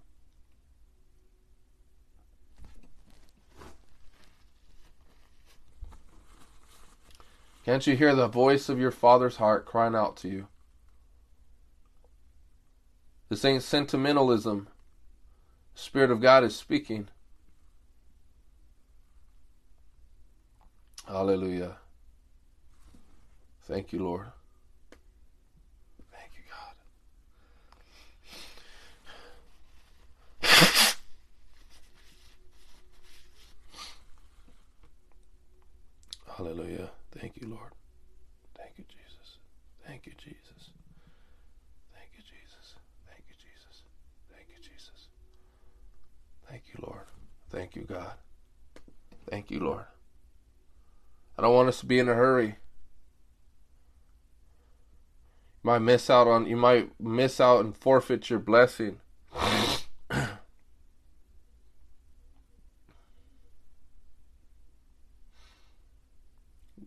Can't you hear the voice of your Father's heart crying out to you? This ain't sentimentalism. The Spirit of God is speaking. Hallelujah. Thank you, Lord. Thank you, God. Hallelujah. Thank you, Lord. Thank you, Jesus. Thank you, Jesus. Thank you, Jesus. Thank you, Jesus. Thank you, Jesus. Thank you, Lord. Thank you, God. Thank you, Lord. I don't want us to be in a hurry. Might miss out on you might miss out and forfeit your blessing. [SNIFFS]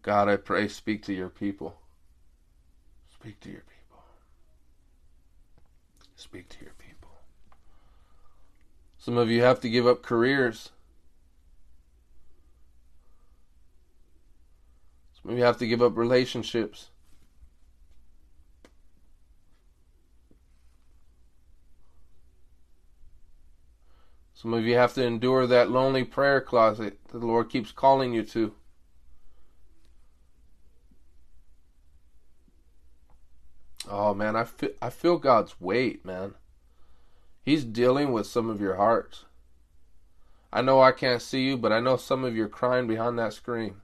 God, I pray, speak to your people. Speak to your people. Speak to your people. Some of you have to give up careers. Some of you have to give up relationships. Some of you have to endure that lonely prayer closet that the Lord keeps calling you to. Oh man, I feel I feel God's weight, man. He's dealing with some of your hearts. I know I can't see you, but I know some of you are crying behind that screen.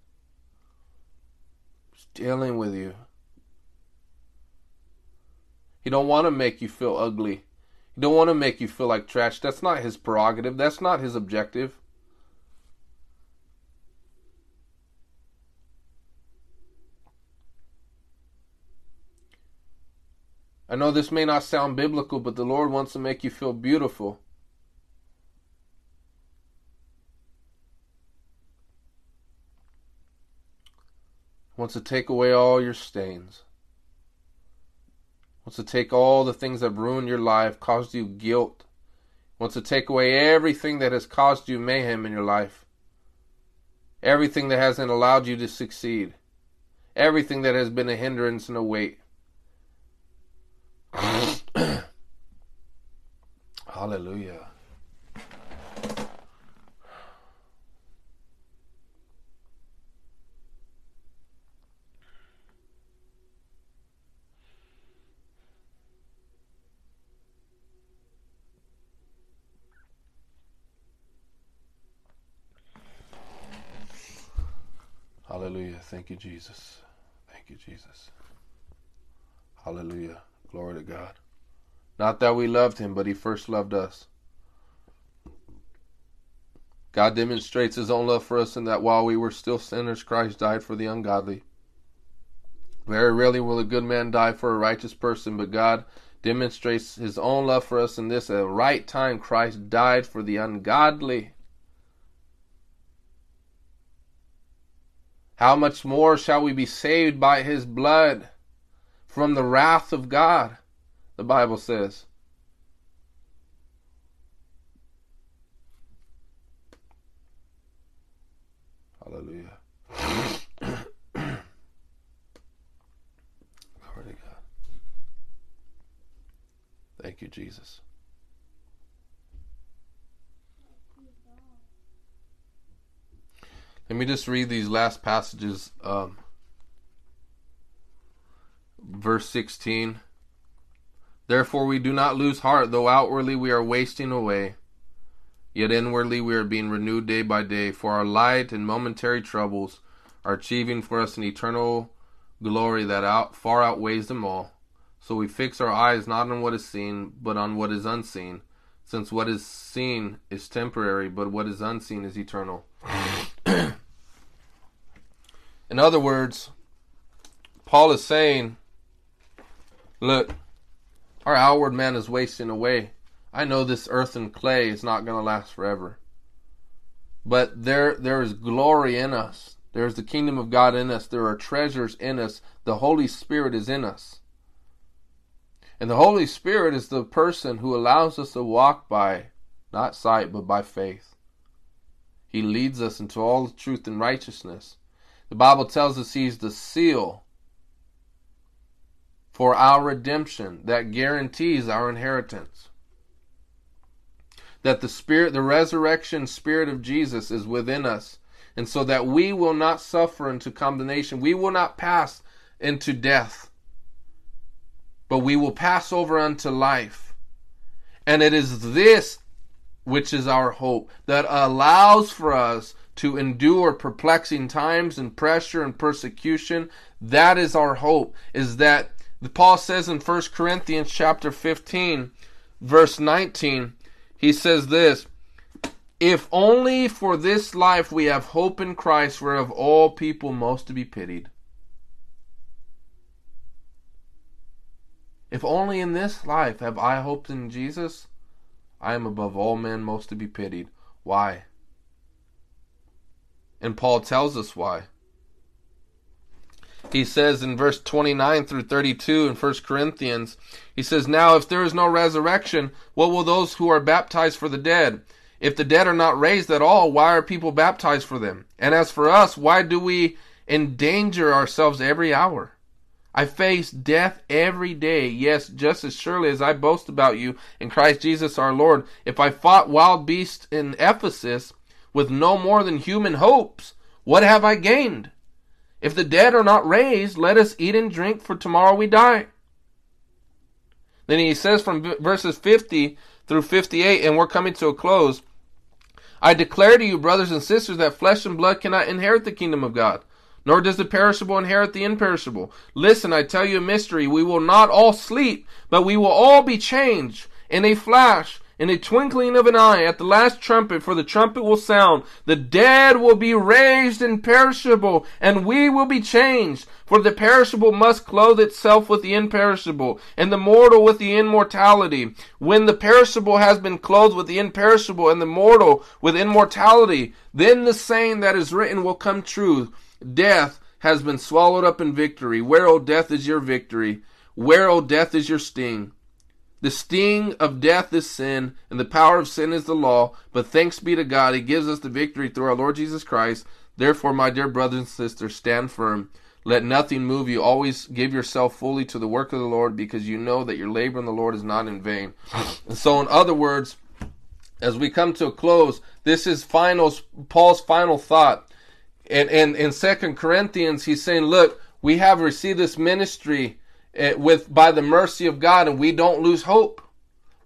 He's dealing with you. He don't want to make you feel ugly. Don't want to make you feel like trash. That's not his prerogative. That's not his objective. I know this may not sound biblical, but the Lord wants to make you feel beautiful. Wants to take away all your stains. Wants to take all the things that ruined your life, caused you guilt. Wants to take away everything that has caused you mayhem in your life. Everything that hasn't allowed you to succeed. Everything that has been a hindrance and a weight. [COUGHS] Hallelujah. Hallelujah. Thank you, Jesus. Thank you, Jesus. Hallelujah. Glory to God. Not that we loved him, but he first loved us. God demonstrates his own love for us in that while we were still sinners, Christ died for the ungodly. Very rarely will a good man die for a righteous person, but God demonstrates his own love for us in this at the right time Christ died for the ungodly. How much more shall we be saved by his blood from the wrath of God? The Bible says. Hallelujah. [CLEARS THROAT] Glory to God. Thank you, Jesus. Let me just read these last passages. Um, verse 16. Therefore, we do not lose heart, though outwardly we are wasting away. Yet inwardly we are being renewed day by day, for our light and momentary troubles are achieving for us an eternal glory that out far outweighs them all. So we fix our eyes not on what is seen, but on what is unseen, since what is seen is temporary, but what is unseen is eternal. In other words, Paul is saying, look, our outward man is wasting away. I know this earth and clay is not going to last forever. But there there is glory in us. There is the kingdom of God in us. There are treasures in us. The Holy Spirit is in us. And the Holy Spirit is the person who allows us to walk by not sight but by faith. He leads us into all truth and righteousness. The Bible tells us he's the seal for our redemption that guarantees our inheritance. That the spirit the resurrection spirit of Jesus is within us. And so that we will not suffer into condemnation. We will not pass into death but we will pass over unto life. And it is this which is our hope that allows for us to endure perplexing times and pressure and persecution that is our hope is that Paul says in 1 Corinthians chapter 15 verse 19 he says this If only for this life we have hope in Christ, we're of all people most to be pitied. If only in this life have I hoped in Jesus, I am above all men most to be pitied. Why? And Paul tells us why. He says in verse 29 through 32 in 1 Corinthians, he says, Now if there is no resurrection, what will those who are baptized for the dead? If the dead are not raised at all, why are people baptized for them? And as for us, why do we endanger ourselves every hour? I face death every day, yes, just as surely as I boast about you in Christ Jesus our Lord. If I fought wild beasts in Ephesus with no more than human hopes, what have I gained? If the dead are not raised, let us eat and drink, for tomorrow we die. Then he says from verses 50 through 58, and we're coming to a close. I declare to you, brothers and sisters, that flesh and blood cannot inherit the kingdom of God, nor does the perishable inherit the imperishable. Listen, I tell you a mystery. We will not all sleep, but we will all be changed in a flash in a twinkling of an eye, at the last trumpet, for the trumpet will sound, the dead will be raised imperishable, and we will be changed. For the perishable must clothe itself with the imperishable, and the mortal with the immortality. When the perishable has been clothed with the imperishable, and the mortal with immortality, then the saying that is written will come true. Death has been swallowed up in victory. Where, O death, is your victory? Where, O death, is your sting? The sting of death is sin, and the power of sin is the law. But thanks be to God, He gives us the victory through our Lord Jesus Christ. Therefore, my dear brothers and sisters, stand firm. Let nothing move you. Always give yourself fully to the work of the Lord, because you know that your labor in the Lord is not in vain. And so, in other words, as we come to a close, this is final Paul's final thought. And in, Second Corinthians, he's saying, Look, we have received this ministry with by the mercy of God and we don't lose hope.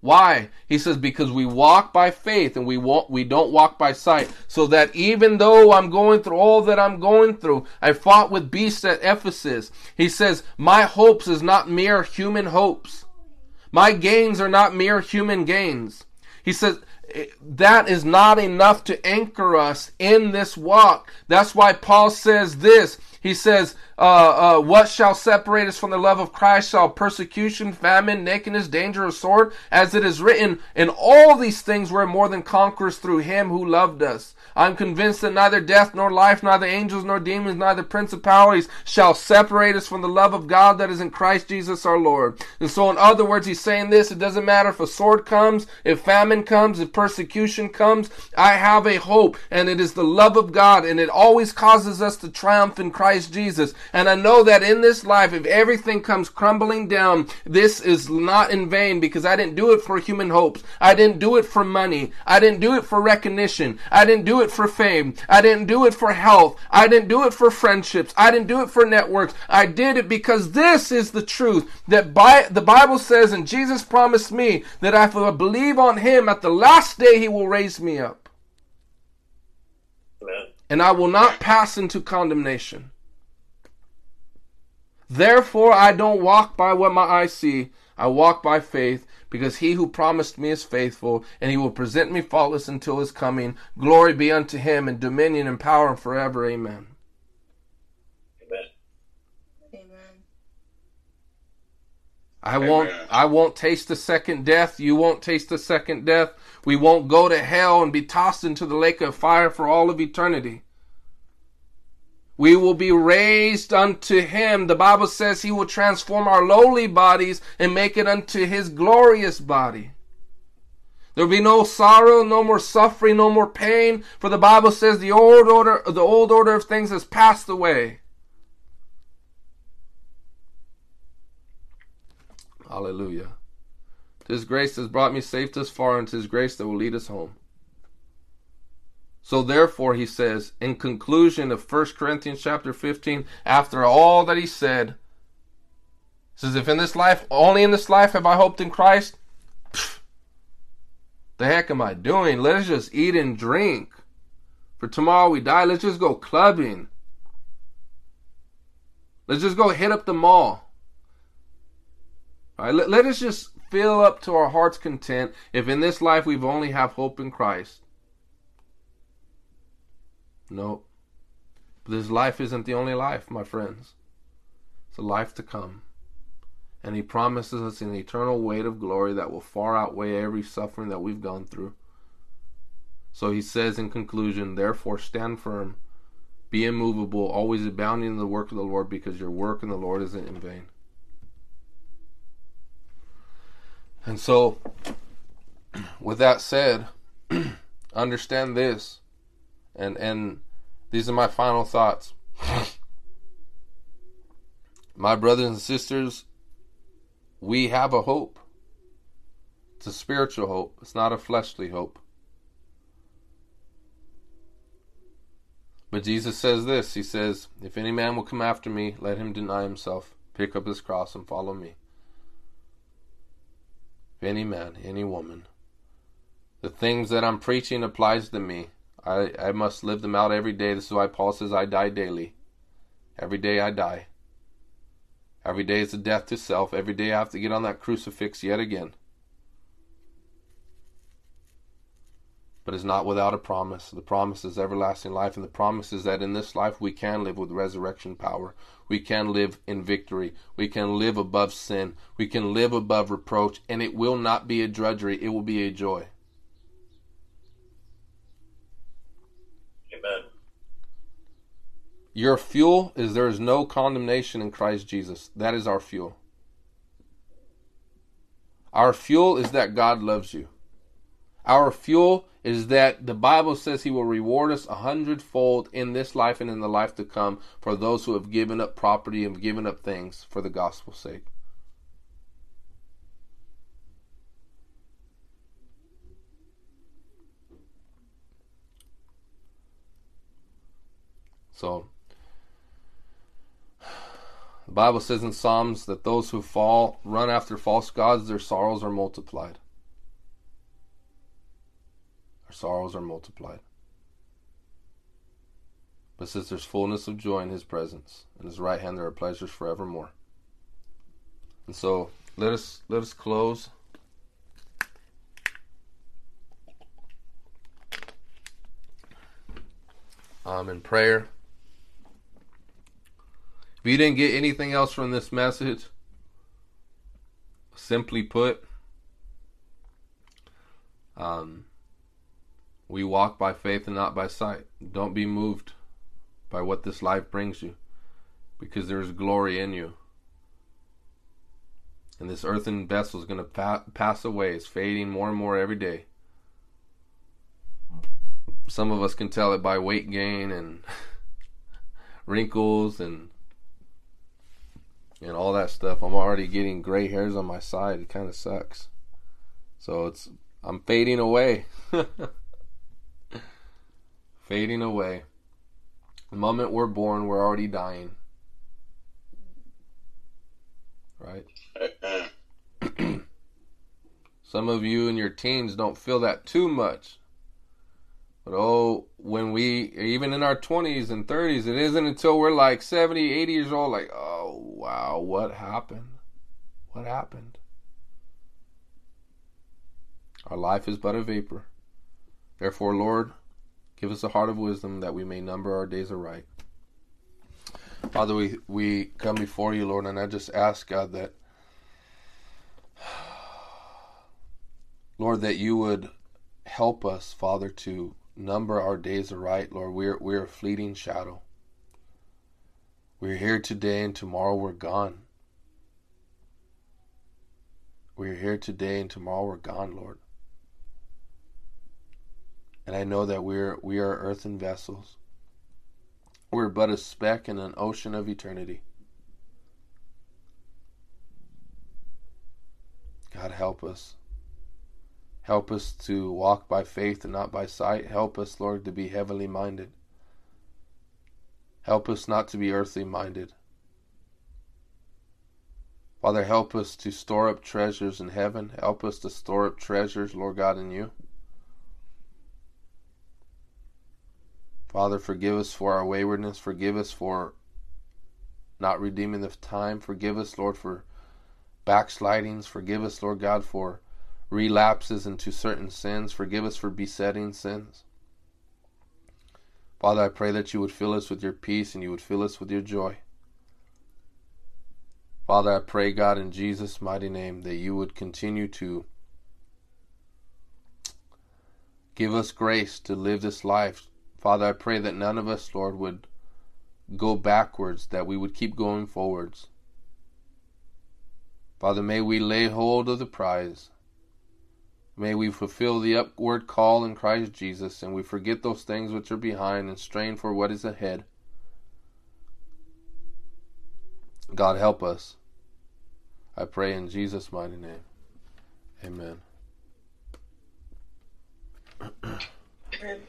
Why? He says because we walk by faith and we walk, we don't walk by sight. So that even though I'm going through all that I'm going through, I fought with beasts at Ephesus. He says my hopes is not mere human hopes. My gains are not mere human gains. He says eh, that is not enough to anchor us in this walk. That's why Paul says this. He says, uh, uh, what shall separate us from the love of Christ? Shall persecution, famine, nakedness, danger, or sword? As it is written, in all these things we're more than conquerors through him who loved us. I'm convinced that neither death nor life, neither angels nor demons, neither principalities shall separate us from the love of God that is in Christ Jesus our Lord. And so, in other words, he's saying this it doesn't matter if a sword comes, if famine comes, if persecution comes. I have a hope, and it is the love of God, and it always causes us to triumph in Christ Jesus. And I know that in this life, if everything comes crumbling down, this is not in vain because I didn't do it for human hopes. I didn't do it for money. I didn't do it for recognition. I didn't do it for fame. I didn't do it for health. I didn't do it for friendships. I didn't do it for networks. I did it because this is the truth that by, the Bible says, and Jesus promised me that if I believe on him at the last day, he will raise me up and I will not pass into condemnation. Therefore, I don't walk by what my eyes see, I walk by faith, because he who promised me is faithful, and he will present me faultless until his coming. Glory be unto him, and dominion and power forever. Amen. Amen. I won't I won't taste the second death. You won't taste the second death. We won't go to hell and be tossed into the lake of fire for all of eternity. We will be raised unto him. The Bible says he will transform our lowly bodies and make it unto his glorious body. There will be no sorrow, no more suffering, no more pain, for the Bible says the old order the old order of things has passed away. Hallelujah. Tis grace has brought me safe thus far, and tis grace that will lead us home. So therefore, he says, in conclusion of 1 Corinthians chapter 15, after all that he said, says, if in this life, only in this life have I hoped in Christ, pff, the heck am I doing? Let's just eat and drink. For tomorrow we die, let's just go clubbing. Let's just go hit up the mall. All right, let, let us just fill up to our heart's content if in this life we've only have hope in Christ. No. This life isn't the only life, my friends. It's a life to come. And he promises us an eternal weight of glory that will far outweigh every suffering that we've gone through. So he says in conclusion, therefore stand firm, be immovable, always abounding in the work of the Lord, because your work in the Lord isn't in vain. And so, [CLEARS THROAT] with that said, [CLEARS THROAT] understand this, and and these are my final thoughts. my brothers and sisters, we have a hope. It's a spiritual hope. It's not a fleshly hope. But Jesus says this He says, If any man will come after me, let him deny himself, pick up his cross, and follow me If any man, any woman. The things that I'm preaching applies to me. I, I must live them out every day. This is why Paul says I die daily. Every day I die. Every day is a death to self. Every day I have to get on that crucifix yet again. But it's not without a promise. The promise is everlasting life, and the promise is that in this life we can live with resurrection power. We can live in victory. We can live above sin. We can live above reproach, and it will not be a drudgery, it will be a joy. Your fuel is there is no condemnation in Christ Jesus. That is our fuel. Our fuel is that God loves you. Our fuel is that the Bible says He will reward us a hundredfold in this life and in the life to come for those who have given up property and given up things for the gospel's sake. So, the Bible says in Psalms that those who fall, run after false gods, their sorrows are multiplied our sorrows are multiplied. But since there's fullness of joy in his presence, in his right hand there are pleasures forevermore. And so let us let us close. Um, in prayer. If you didn't get anything else from this message, simply put, um, we walk by faith and not by sight. Don't be moved by what this life brings you because there is glory in you. And this earthen vessel is going to pa- pass away. It's fading more and more every day. Some of us can tell it by weight gain and [LAUGHS] wrinkles and and all that stuff. I'm already getting gray hairs on my side. It kind of sucks. So it's I'm fading away. [LAUGHS] fading away. The moment we're born, we're already dying. Right? [CLEARS THROAT] [CLEARS THROAT] Some of you in your teens don't feel that too much. But oh, when we, even in our 20s and 30s, it isn't until we're like 70, 80 years old, like, oh, wow, what happened? What happened? Our life is but a vapor. Therefore, Lord, give us a heart of wisdom that we may number our days aright. Father, we, we come before you, Lord, and I just ask, God, that, [SIGHS] Lord, that you would help us, Father, to number our days aright, Lord. We're, we're a fleeting shadow. We're here today and tomorrow we're gone. We're here today and tomorrow we're gone, Lord. And I know that we're we are earthen vessels. We're but a speck in an ocean of eternity. God help us. Help us to walk by faith and not by sight. Help us, Lord, to be heavenly minded. Help us not to be earthly minded. Father, help us to store up treasures in heaven. Help us to store up treasures, Lord God, in you. Father, forgive us for our waywardness. Forgive us for not redeeming the time. Forgive us, Lord, for backslidings. Forgive us, Lord God, for relapses into certain sins. Forgive us for besetting sins. Father, I pray that you would fill us with your peace and you would fill us with your joy. Father, I pray, God, in Jesus' mighty name, that you would continue to give us grace to live this life. Father, I pray that none of us, Lord, would go backwards, that we would keep going forwards. Father, may we lay hold of the prize. May we fulfill the upward call in Christ Jesus, and we forget those things which are behind and strain for what is ahead. God help us. I pray in Jesus' mighty name. Amen. Amen.